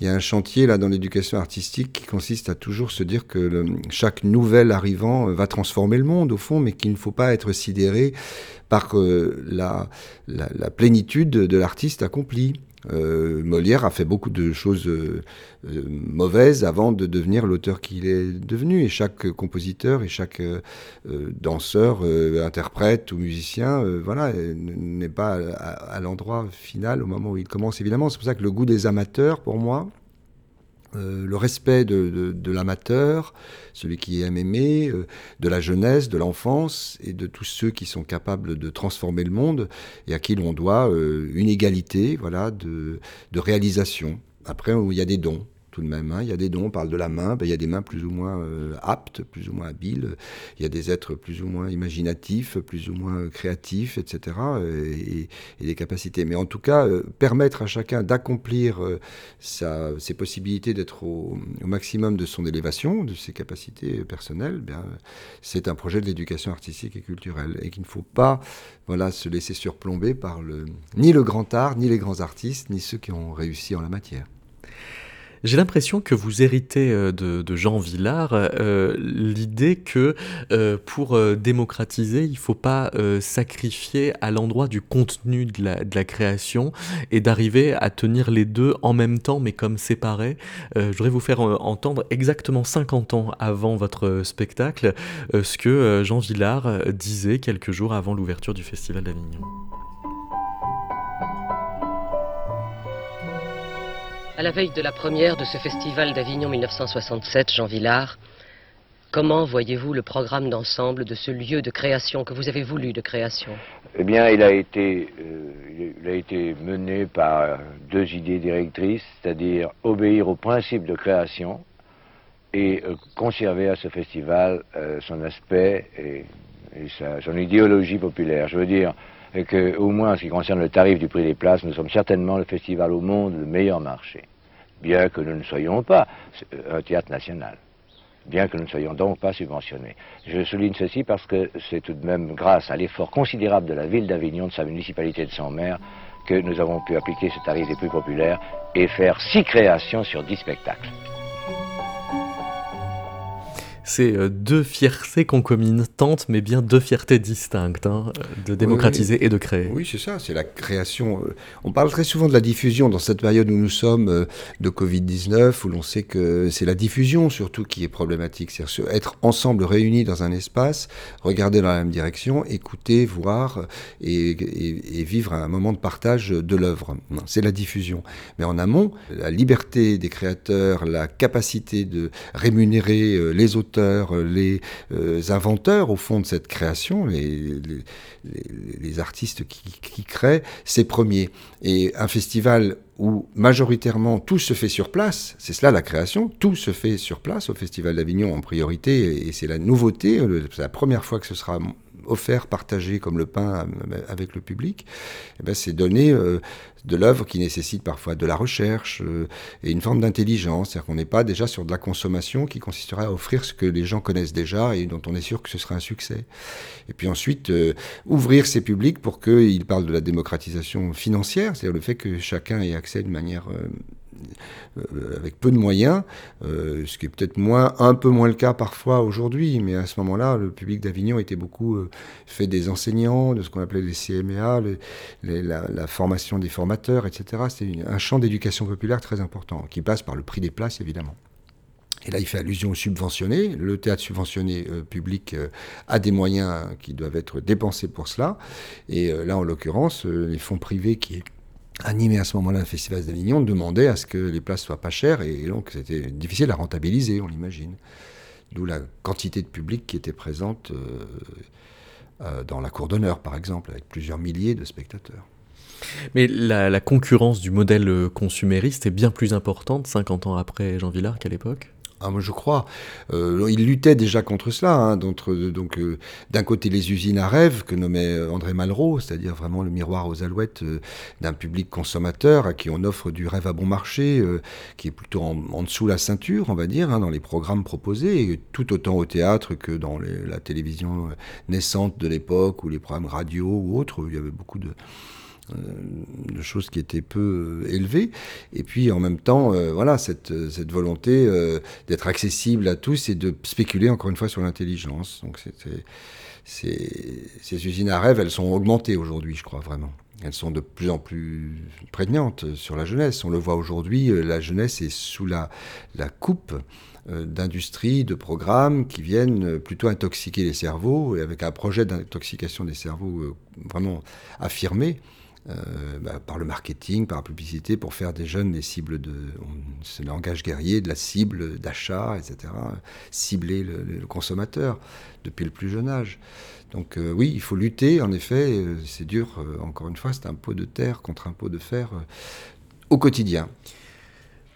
il y a un chantier là dans l'éducation artistique qui consiste à toujours se dire que chaque nouvel arrivant va transformer le monde au fond, mais qu'il ne faut pas être sidéré par la, la, plénitude de l'artiste accompli. Euh, Molière a fait beaucoup de choses euh, euh, mauvaises avant de devenir l'auteur qu'il est devenu. Et chaque compositeur et chaque danseur, interprète ou musicien, voilà, n'est pas à l'endroit final au moment où il commence. Évidemment, c'est pour ça que le goût des amateurs, pour moi, euh, le respect de, l'amateur, celui qui aime aimer, euh, de la jeunesse, de l'enfance et de tous ceux qui sont capables de transformer le monde et à qui l'on doit euh, une égalité voilà, de, de réalisation. Après, il y a des dons tout de même. Hein. Il y a des dons, on parle de la main, ben, il y a des mains plus ou moins euh, aptes, plus ou moins habiles, il y a des êtres plus ou moins imaginatifs, plus ou moins créatifs, etc. Et, des capacités. Mais en tout cas, euh, permettre à chacun d'accomplir euh, ses possibilités d'être au, maximum de son élévation, de ses capacités personnelles, bien, c'est un projet de l'éducation artistique et culturelle. Et qu'il ne faut pas voilà, se laisser surplomber par ni le grand art, ni les grands artistes, ni ceux qui ont réussi en la matière. J'ai l'impression que vous héritez euh, de, Jean Villard euh, l'idée que euh, pour démocratiser, il ne faut pas sacrifier à l'endroit du contenu de la, création et d'arriver à tenir les deux en même temps, mais comme séparés. je voudrais vous faire entendre exactement 50 ans avant votre spectacle ce que Jean Villard disait quelques jours avant l'ouverture du Festival d'Avignon. À la veille de la première de ce festival d'Avignon 1967, Jean Villard, comment voyez-vous le programme d'ensemble de ce lieu de création que vous avez voulu de création? Eh bien, il a été, euh, il a été mené par deux idées directrices, c'est-à-dire obéir au principe de création et euh, conserver à ce festival euh, son aspect et, son idéologie populaire. Je veux dire, que, au moins en ce qui concerne le tarif du prix des places, nous sommes certainement le festival au monde le meilleur marché, bien que nous ne soyons pas un théâtre national, bien que nous ne soyons donc pas subventionnés. Je souligne ceci parce que c'est tout de même grâce à l'effort considérable de la ville d'Avignon, de sa municipalité et de son maire, que nous avons pu appliquer ce tarif des plus populaires et faire six créations sur dix spectacles. C'est euh, deux fiertés concomitantes, mais bien deux fiertés distinctes, hein, de démocratiser et de créer. Oui, c'est ça, c'est la création. Euh, on parle très souvent de la diffusion dans cette période où nous sommes euh, de Covid-19, où l'on sait que c'est la diffusion surtout qui est problématique. C'est-à-dire être ensemble réunis dans un espace, regarder dans la même direction, écouter, voir et, et vivre un moment de partage de l'œuvre. C'est la diffusion. Mais en amont, la liberté des créateurs, la capacité de rémunérer les auteurs, euh, les euh, inventeurs au fond de cette création, les, les, artistes qui, créent, c'est premier. Et un festival où majoritairement tout se fait sur place, c'est cela la création, tout se fait sur place au Festival d'Avignon en priorité, et c'est la nouveauté, c'est la première fois que ce sera offert, partagé comme le pain avec le public, eh ben c'est donner euh, de l'œuvre qui nécessite parfois de la recherche euh, et une forme d'intelligence. C'est-à-dire qu'on n'est pas déjà sur de la consommation qui consisterait à offrir ce que les gens connaissent déjà et dont on est sûr que ce sera un succès. Et puis ensuite, euh, ouvrir ces publics pour qu'ils parlent de la démocratisation financière, c'est-à-dire le fait que chacun ait accès de manière avec peu de moyens, euh, ce qui est peut-être moins, un peu moins le cas parfois aujourd'hui, mais à ce moment-là, le public d'Avignon était beaucoup euh, fait des enseignants, de ce qu'on appelait les CMA, la, formation des formateurs, etc. C'était un champ d'éducation populaire très important, qui passe par le prix des places, évidemment. Et là, il fait allusion aux subventionnés. Le théâtre subventionné public a des moyens qui doivent être dépensés pour cela. Et là, en l'occurrence, les fonds privés qui animé à ce moment-là un festival d'Avignon, demandait à ce que les places soient pas chères et donc c'était difficile à rentabiliser, on l'imagine. D'où la quantité de public qui était présente euh, euh, dans la cour d'honneur, par exemple, avec plusieurs milliers de spectateurs. Mais la, la concurrence du modèle consumériste est bien plus importante 50 ans après Jean Villard qu'à l'époque? Ah, je crois. Euh, il luttait déjà contre cela. Hein, euh, d'un côté, les usines à rêve que nommait euh, André Malraux, c'est-à-dire vraiment le miroir aux alouettes d'un public consommateur à qui on offre du rêve à bon marché, qui est plutôt en, dessous la ceinture, on va dire, hein, dans les programmes proposés, tout autant au théâtre que dans la télévision naissante de l'époque ou les programmes radio ou autres. Il y avait beaucoup de de choses qui étaient peu euh, élevées. Et puis en même temps, euh, voilà, cette, cette volonté d'être accessible à tous et de spéculer encore une fois sur l'intelligence. Donc ces usines à rêve, elles sont augmentées aujourd'hui, je crois vraiment. Elles sont de plus en plus prégnantes sur la jeunesse. On le voit aujourd'hui, la jeunesse est sous la, la coupe d'industries, de programmes qui viennent plutôt intoxiquer les cerveaux, et avec un projet d'intoxication des cerveaux vraiment affirmé. Euh, bah, par le marketing, par la publicité, pour faire des jeunes des cibles de ce langage guerrier, de la cible d'achat, etc. Cibler le, consommateur depuis le plus jeune âge. Donc euh, oui, il faut lutter, en effet, euh, c'est dur, encore une fois, c'est un pot de terre contre un pot de fer au quotidien.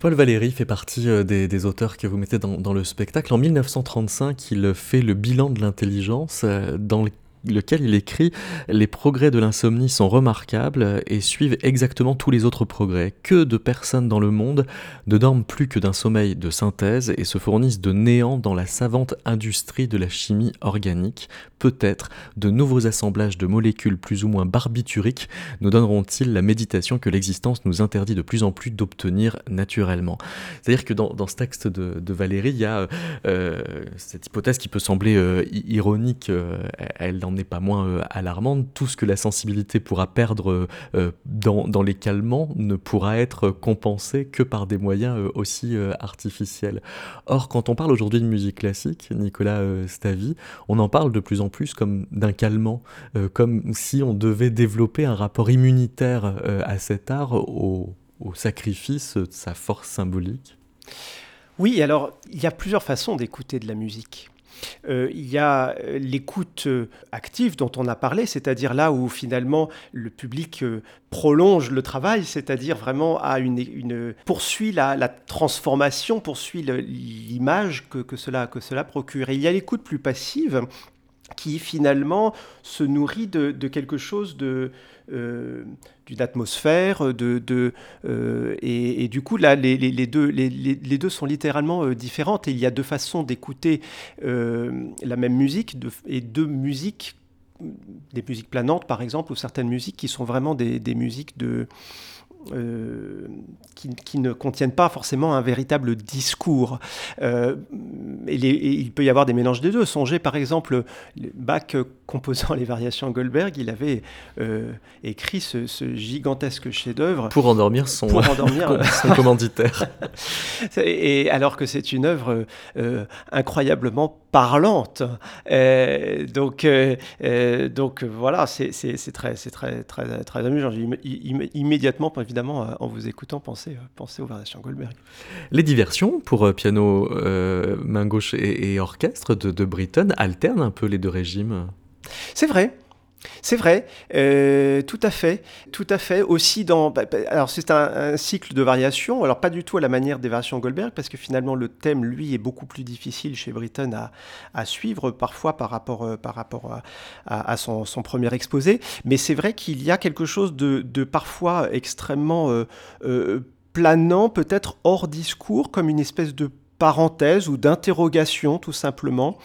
Paul Valéry fait partie des, des, auteurs que vous mettez dans, dans, le spectacle. En 1935, il fait le bilan de l'intelligence dans le lequel il écrit Les progrès de l'insomnie sont remarquables et suivent exactement tous les autres progrès. Que de personnes dans le monde ne dorment plus que d'un sommeil de synthèse et se fournissent de néant dans la savante industrie de la chimie organique. Peut-être de nouveaux assemblages de molécules plus ou moins barbituriques nous donneront-ils la méditation que l'existence nous interdit de plus en plus d'obtenir naturellement. C'est-à-dire que dans, ce texte de, Valérie, il y a euh, cette hypothèse qui peut sembler euh, ironique, euh, n'est pas moins euh, alarmante. Tout ce que la sensibilité pourra perdre euh, dans, les calmants ne pourra être compensé que par des moyens euh, aussi artificiels. Or, quand on parle aujourd'hui de musique classique, Nicolas Stavi, on en parle de plus en plus comme d'un calmant, comme si on devait développer un rapport immunitaire à cet art au, au sacrifice de sa force symbolique. Oui, alors il y a plusieurs façons d'écouter de la musique. Euh, il y a euh, l'écoute euh, active dont on a parlé, c'est-à-dire là où finalement le public prolonge le travail, c'est-à-dire vraiment une, poursuit la, transformation, poursuit l'image que, cela, que cela procure. Et il y a l'écoute plus passive qui finalement se nourrit de, quelque chose de d'une atmosphère de, et, du coup là les, deux, les, deux sont littéralement différentes. Et il y a deux façons d'écouter la même musique et deux musiques des musiques planantes par exemple ou certaines musiques qui sont vraiment des, musiques de qui, ne contiennent pas forcément un véritable discours. et, il peut y avoir des mélanges des deux. Songez par exemple, Bach composant les variations Goldberg, il avait écrit ce, gigantesque chef-d'œuvre pour endormir son, pour endormir, son commanditaire. et alors que c'est une œuvre incroyablement parlante. donc, donc voilà, c'est très, très, très, très amusant. immédiatement, évidemment, en vous écoutant, penser, penser aux variations Goldberg. Les diversions pour piano, main gauche et, orchestre de, de Britten alternent un peu les deux régimes. C'est vrai. C'est vrai, euh, tout à fait, tout à fait. Aussi dans, bah, bah, alors c'est un, cycle de variations. Alors pas du tout à la manière des variations Goldberg, parce que finalement le thème, lui, est beaucoup plus difficile chez Britten à, suivre parfois par rapport, euh, par rapport à, son, premier exposé. Mais c'est vrai qu'il y a quelque chose de, parfois extrêmement euh, planant, peut-être hors discours, comme une espèce de parenthèse ou d'interrogation tout simplement.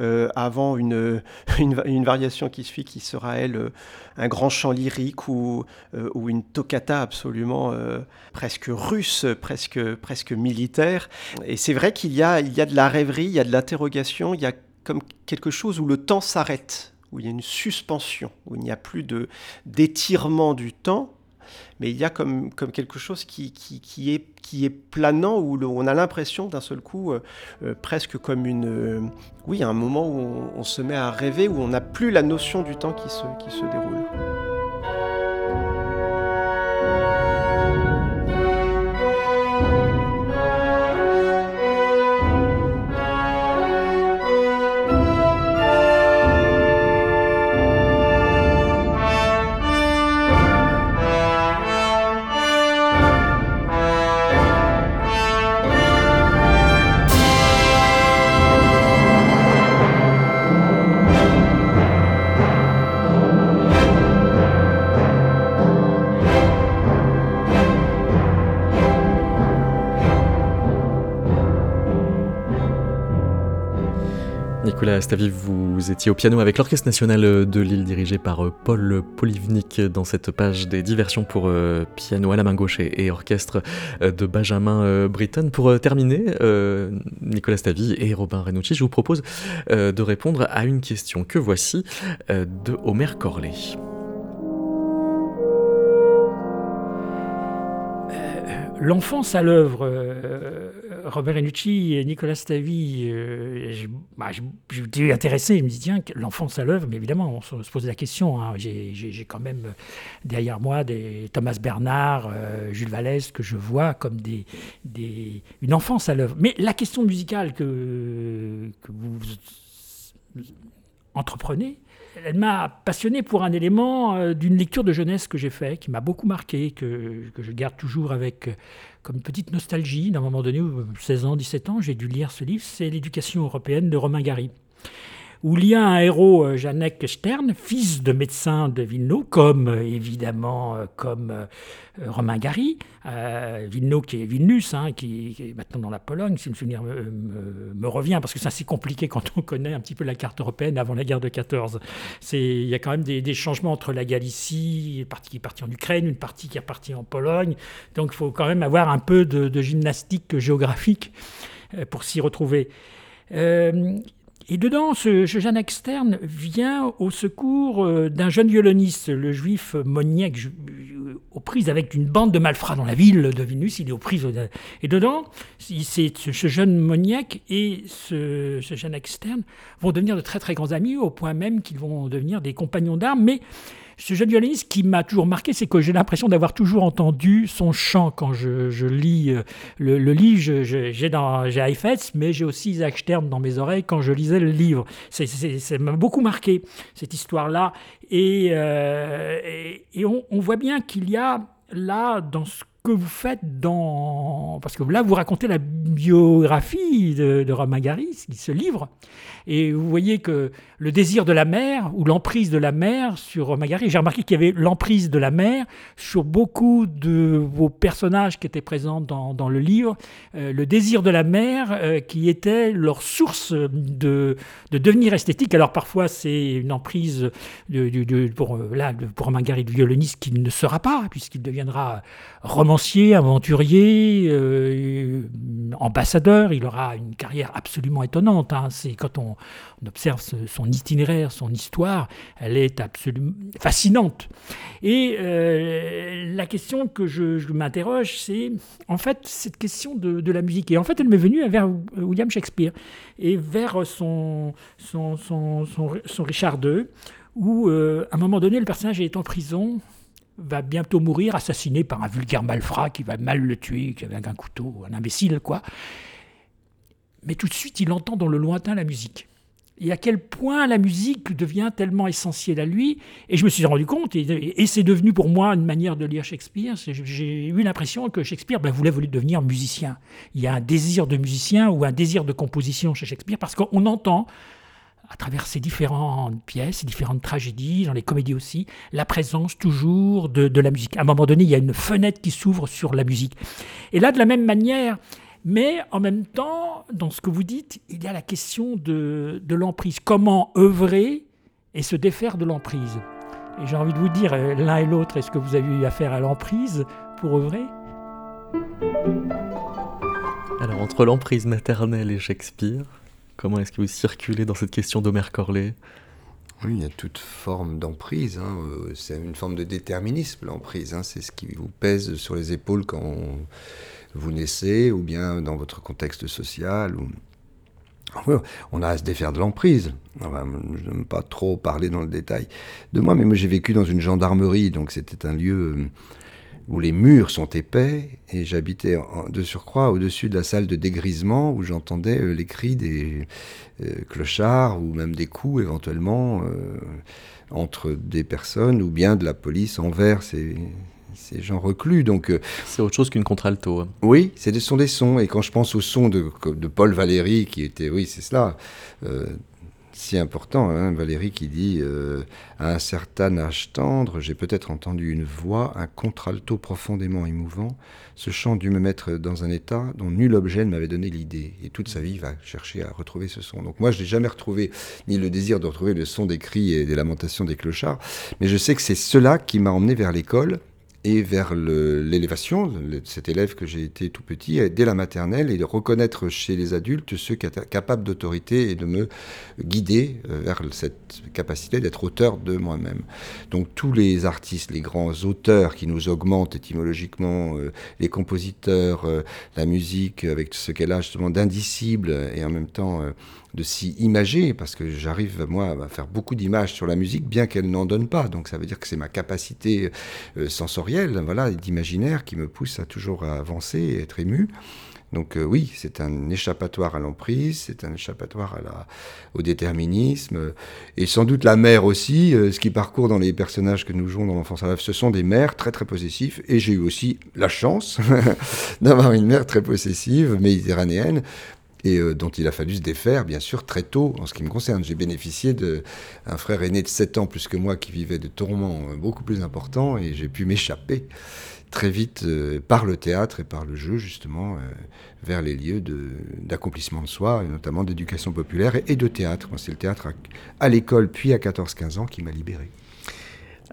Euh, avant une, une, variation qui suit, qui sera, elle, euh, un grand chant lyrique ou, euh, ou une toccata absolument presque russe, presque, presque militaire. Et c'est vrai qu'il y a, il y a de la rêverie, il y a de l'interrogation, il y a comme quelque chose où le temps s'arrête, où il y a une suspension, où il n'y a plus d'étirement du temps, mais il y a comme, comme quelque chose qui, qui, est, qui est planant, où on a l'impression d'un seul coup, euh, euh, presque comme une... Euh, oui, un moment où on, on, se met à rêver, où on n'a plus la notion du temps qui se, qui se déroule. Nicolas Staviv, vous étiez au piano avec l'Orchestre national de Lille dirigé par euh, Paul Polivnik dans cette page des diversions pour euh, piano à la main gauche et, orchestre euh, de Benjamin Britten. Pour terminer, Nicolas Stavi et Robin Renucci, je vous propose de répondre à une question que voici de Omer Corley. L'enfance à l'œuvre, euh, Robert Renucci et Nicolas Stavi, euh, bah, je, je, intéressé, je me dis tiens, l'enfance à l'œuvre, mais évidemment, on se, pose la question. Hein. J'ai quand même derrière moi des Thomas Bernard, euh, Jules Vallès, que je vois comme des, des une enfance à l'œuvre. Mais la question musicale que, que vous entreprenez, elle m'a passionné pour un élément euh, d'une lecture de jeunesse que j'ai fait, qui m'a beaucoup marqué, que, je garde toujours avec euh, comme une petite nostalgie. D'un moment donné, 16 ans, 17 ans, j'ai dû lire ce livre, c'est L'éducation européenne de Romain Gary où il y a un héros, euh, Janek Stern, fils de médecin de Vilno, comme euh, évidemment euh, comme Romain Gary, Vilno qui est Vilnus, hein, qui, est maintenant dans la Pologne, si le souvenir me, revient, parce que c'est assez compliqué quand on connaît un petit peu la carte européenne avant la guerre de 14. Il y a quand même des, changements entre la Galicie, une partie qui est partie en Ukraine, une partie qui est partie en Pologne, donc il faut quand même avoir un peu de, gymnastique géographique pour s'y retrouver. Et dedans, ce, Externe vient au secours euh, d'un jeune violoniste, le juif Moniek, euh, aux prises avec une bande de malfrats dans la ville de Vilnius. Il est aux prises. Et dedans, c'est ce jeune Moniek et ce, ce Externe vont devenir de très très grands amis, au point même qu'ils vont devenir des compagnons d'armes. Mais ce jeune violoniste qui m'a toujours marqué, c'est que j'ai l'impression d'avoir toujours entendu son chant quand je, lis euh, le, livre. J'ai Heifetz, mais j'ai aussi Isaac Stern dans mes oreilles quand je lisais le livre. Ça m'a beaucoup marqué, cette histoire-là. Et, euh, et, on, voit bien qu'il y a là, dans ce que vous faites dans... Parce que là, vous racontez la biographie de, de Romain Gary, ce livre, et vous voyez que le désir de la mer, ou l'emprise de la mer sur Romain Gary, j'ai remarqué qu'il y avait l'emprise de la mer sur beaucoup de vos personnages qui étaient présents dans, dans le livre, euh, le désir de la mer euh, qui était leur source de, de devenir esthétique. Alors parfois, c'est une emprise de, de, pour, euh, là, pour Romain Gary, de violoniste, qui ne sera pas, puisqu'il deviendra romancier, aventurier, euh, ambassadeur. Il aura une carrière absolument étonnante. Hein. C'est quand on, observe son itinéraire, son histoire, elle est absolument fascinante. Et euh, la question que je, m'interroge, c'est en fait cette question de, la musique. Et en fait, elle m'est venue vers William Shakespeare et vers son, Richard II, où euh, à un moment donné, le personnage est en prison va bientôt mourir, assassiné par un vulgaire malfrat qui va mal le tuer, avec un couteau, un imbécile, quoi. Mais tout de suite, il entend dans le lointain la musique. Et à quel point la musique devient tellement essentielle à lui. Et je me suis rendu compte, et, c'est devenu pour moi une manière de lire Shakespeare. J'ai eu l'impression que Shakespeare ben, voulait devenir musicien. Il y a un désir de musicien ou un désir de composition chez Shakespeare parce qu'on entend à travers ces différentes pièces, ces différentes tragédies, dans les comédies aussi, la présence toujours de, la musique. À un moment donné, il y a une fenêtre qui s'ouvre sur la musique. Et là, de la même manière, mais en même temps, dans ce que vous dites, il y a la question de, l'emprise. Comment œuvrer et se défaire de l'emprise? Et j'ai envie de vous dire, euh, l'un et l'autre, est-ce que vous avez eu affaire à l'emprise pour œuvrer? Alors, entre l'emprise maternelle et Shakespeare, Comment est-ce que vous circulez dans cette question d'Omer Corley oui, il y a toute forme d'emprise. Hein. Euh, c'est une forme de déterminisme, l'emprise. Hein. C'est ce qui vous pèse sur les épaules quand vous naissez, ou bien dans votre contexte social. On a à se défaire de l'emprise. je n'aime pas trop parler dans le détail de moi, mais moi j'ai vécu dans une gendarmerie, donc c'était un lieu euh, où les murs sont épais, et j'habitais de surcroît au-dessus de la salle de dégrisement où j'entendais euh, les cris des euh, clochards ou même des coups éventuellement euh, entre des personnes ou bien de la police envers ces, ces gens reclus. Donc c'est autre chose qu'une contralto. Hein. Oui, c'est des sons des sons. Et quand je pense au son de, de Paul Valéry, qui était, oui, c'est cela, si important, hein, Valérie qui dit euh, À un certain âge tendre, j'ai peut-être entendu une voix, un contralto profondément émouvant. Ce chant dut me mettre dans un état dont nul objet ne m'avait donné l'idée. Et toute sa vie va chercher à retrouver ce son. Donc moi, je n'ai jamais retrouvé ni le désir de retrouver le son des cris et des lamentations des clochards, mais je sais que c'est cela qui m'a emmené vers l'école et vers l'élévation, cet élève que j'ai été tout petit, dès la maternelle, et de reconnaître chez les adultes ceux capables d'autorité et de me guider euh, vers cette capacité d'être auteur de moi-même. Donc tous les artistes, les grands auteurs qui nous augmentent étymologiquement, euh, les compositeurs, euh, la musique avec ce qu'elle a justement d'indicible et en même temps de s'y imager, parce que j'arrive, moi, à faire beaucoup d'images sur la musique, bien qu'elle n'en donne pas. Donc ça veut dire que c'est ma capacité euh, sensorielle, voilà, d'imaginaire qui me pousse à toujours avancer et être ému. Donc euh, oui, c'est un échappatoire à l'emprise, c'est un échappatoire à la, au déterminisme, et sans doute la mère aussi, euh, ce qui parcourt dans les personnages que nous jouons dans l'enfance à l'œuvre, ce sont des mères très très possessifs, et j'ai eu aussi la chance d'avoir une mère très possessive, méditerranéenne, et euh, dont il a fallu se défaire, bien sûr, très tôt en ce qui me concerne. J'ai bénéficié d'un frère aîné de 7 ans plus que moi qui vivait de tourments euh, beaucoup plus importants et j'ai pu m'échapper très vite euh, par le théâtre et par le jeu, justement, vers les lieux d'accomplissement de, soi, et notamment d'éducation populaire et, de théâtre. C'est le théâtre à l'école, puis à 14-15 ans, qui m'a libéré.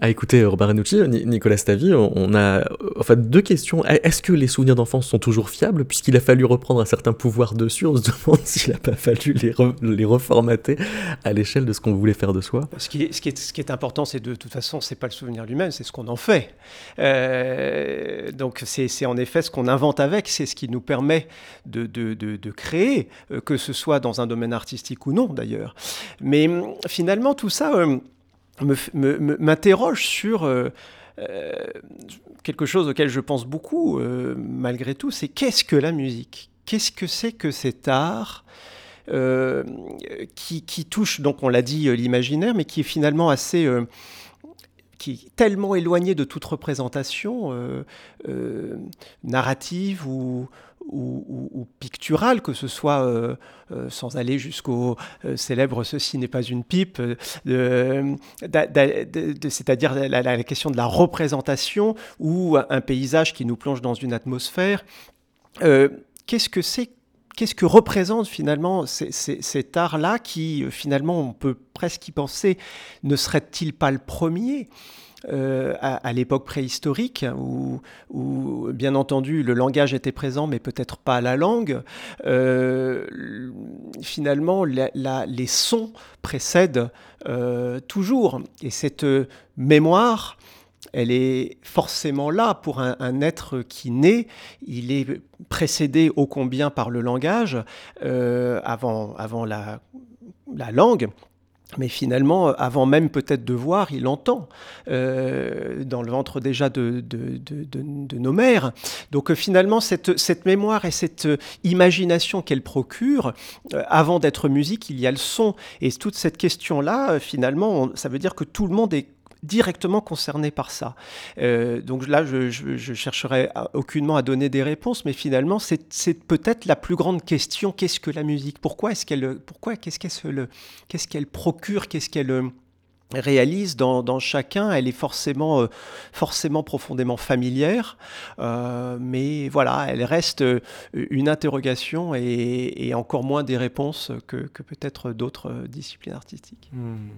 À écouter Robert Renucci, Nicolas Stavi, on a en fait deux questions. Est-ce que les souvenirs d'enfance sont toujours fiables puisqu'il a fallu reprendre un certain pouvoir dessus? On se demande s'il n'a pas fallu les, reformater à l'échelle de ce qu'on voulait faire de soi. Ce qui est, important, c'est de, toute façon, c'est pas le souvenir lui-même, c'est ce qu'on en fait. Euh, donc c'est en effet ce qu'on invente avec, c'est ce qui nous permet de, créer, euh, que ce soit dans un domaine artistique ou non d'ailleurs. Mais finalement, tout ça... Euh, m'interroge sur euh, euh, quelque chose auquel je pense beaucoup, euh, malgré tout, c'est qu'est-ce que la musique? Qu'est-ce que c'est que cet art qui, qui, touche, donc on l'a dit, l'imaginaire, mais qui est finalement assez qui est tellement éloigné de toute représentation narrative ou, ou, picturale, que ce soit euh, euh, sans aller jusqu'au euh, célèbre Ceci n'est pas une pipe, c'est-à-dire la, question de la représentation ou un paysage qui nous plonge dans une atmosphère. Qu'est-ce que c'est Qu'est-ce que représente finalement cet art-là qui, finalement, on peut presque y penser, ne serait-il pas le premier euh, à, l'époque préhistorique, où, bien entendu le langage était présent, mais peut-être pas la langue, euh, finalement les sons précèdent euh, toujours. Et cette mémoire, elle est forcément là pour un, être qui naît. Il est précédé ô combien par le langage avant, avant la, la langue. Mais finalement, avant même peut-être de voir, il entend euh, dans le ventre déjà de, nos mères. Donc euh, finalement, cette, mémoire et cette euh, imagination qu'elle procure, avant d'être musique, il y a le son. Et toute cette question-là, finalement, ça veut dire que tout le monde est directement concernés par ça. Euh, donc là, je, je, chercherai aucunement à donner des réponses, mais finalement, c'est peut-être la plus grande question qu'est-ce que la musique? Pourquoi est-ce qu'elle, pourquoi qu'est-ce qu'elle, procure? Qu'est-ce qu'elle euh, réalise dans, chacun, elle est forcément, euh, forcément profondément familière, mais voilà, elle reste une interrogation et, encore moins des réponses que, peut-être d'autres disciplines artistiques. Hmm.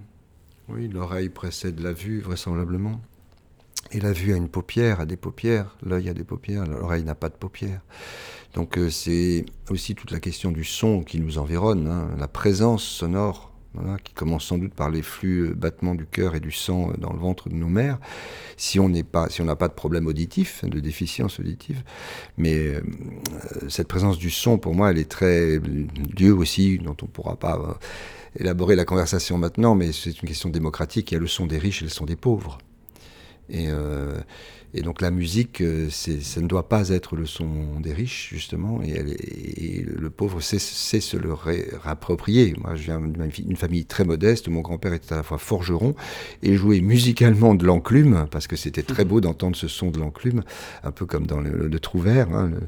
Oui, l'oreille précède la vue, vraisemblablement. Et la vue a une paupière, a des paupières, l'œil a des paupières, l'oreille n'a pas de paupières. Donc euh, c'est aussi toute la question du son qui nous environne, hein, la présence sonore, qui commence sans doute par les flux euh, battements du cœur et du sang euh, dans le ventre de nos mères, si on n'est pas, si on n'a pas de problème auditif, de déficience auditive. Mais cette présence du son, pour moi, elle est très Dieu aussi, dont on ne pourra pas élaborer la conversation maintenant, mais c'est une question démocratique. Il y a le son des riches et le son des pauvres. Et, euh, et donc la musique, euh, ça ne doit pas être le son des riches, justement, et, elle et le pauvre sait, se le réapproprier. Moi, je viens d'une famille très modeste, mon grand-père était à la fois forgeron et jouait musicalement de l'enclume, parce que c'était très beau d'entendre ce son de l'enclume, un peu comme dans le, le Trouvert, hein, le,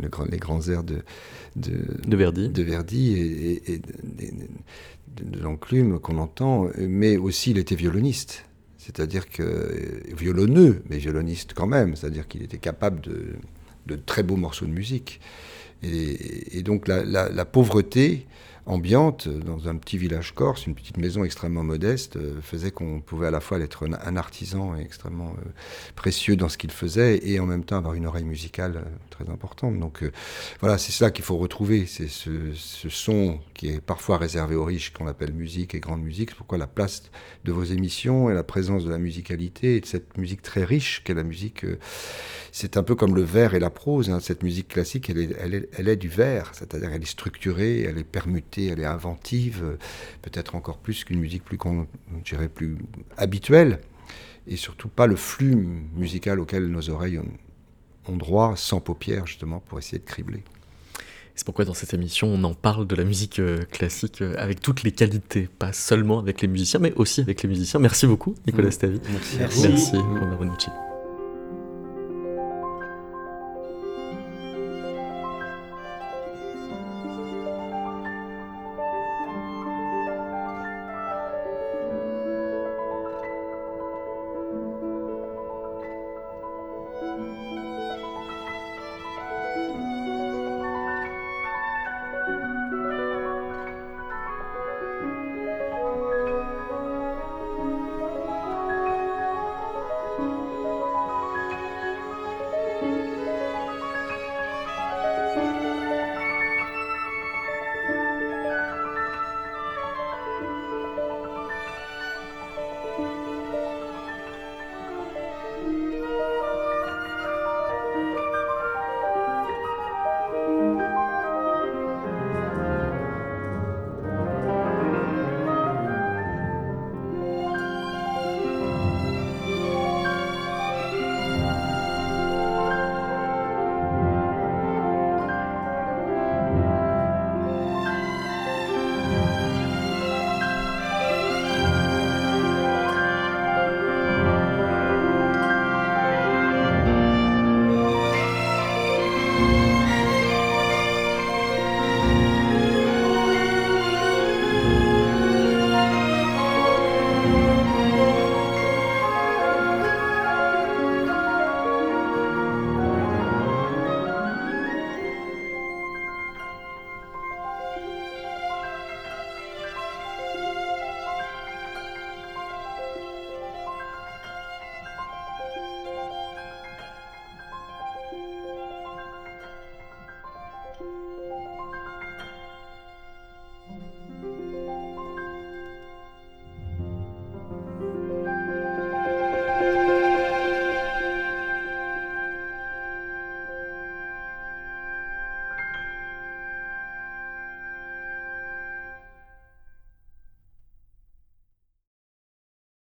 les grands airs de, de, Verdi, de Verdi et, de, l'enclume qu'on entend, mais aussi il était violoniste. C'est-à-dire que violonneux, mais violoniste quand même, c'est-à-dire qu'il était capable de, très beaux morceaux de musique. Et, donc la, pauvreté ambiante dans un petit village corse, une petite maison extrêmement modeste, euh, faisait qu'on pouvait à la fois être un, artisan extrêmement euh, précieux dans ce qu'il faisait et en même temps avoir une oreille musicale euh, très importante. Donc voilà, c'est ça qu'il faut retrouver, c'est ce, son qui est parfois réservé aux riches, qu'on appelle musique et grande musique. C'est pourquoi la place de vos émissions et la présence de la musicalité et de cette musique très riche qu'est la musique, c'est un peu comme le vers et la prose. Hein. Cette musique classique, elle est, du vers, c'est-à-dire elle est structurée, elle est permutée elle est inventive, euh, peut-être encore plus qu'une musique plus, plus habituelle, et surtout pas le flux musical auquel nos oreilles ont, droit, sans paupières justement, pour essayer de cribler. C'est pourquoi dans cette émission, on en parle de la musique euh, classique euh, avec toutes les qualités, pas seulement avec les musiciens, mais aussi avec les musiciens. Merci beaucoup, Nicolas mmh. Stavi. Merci. Merci, Merci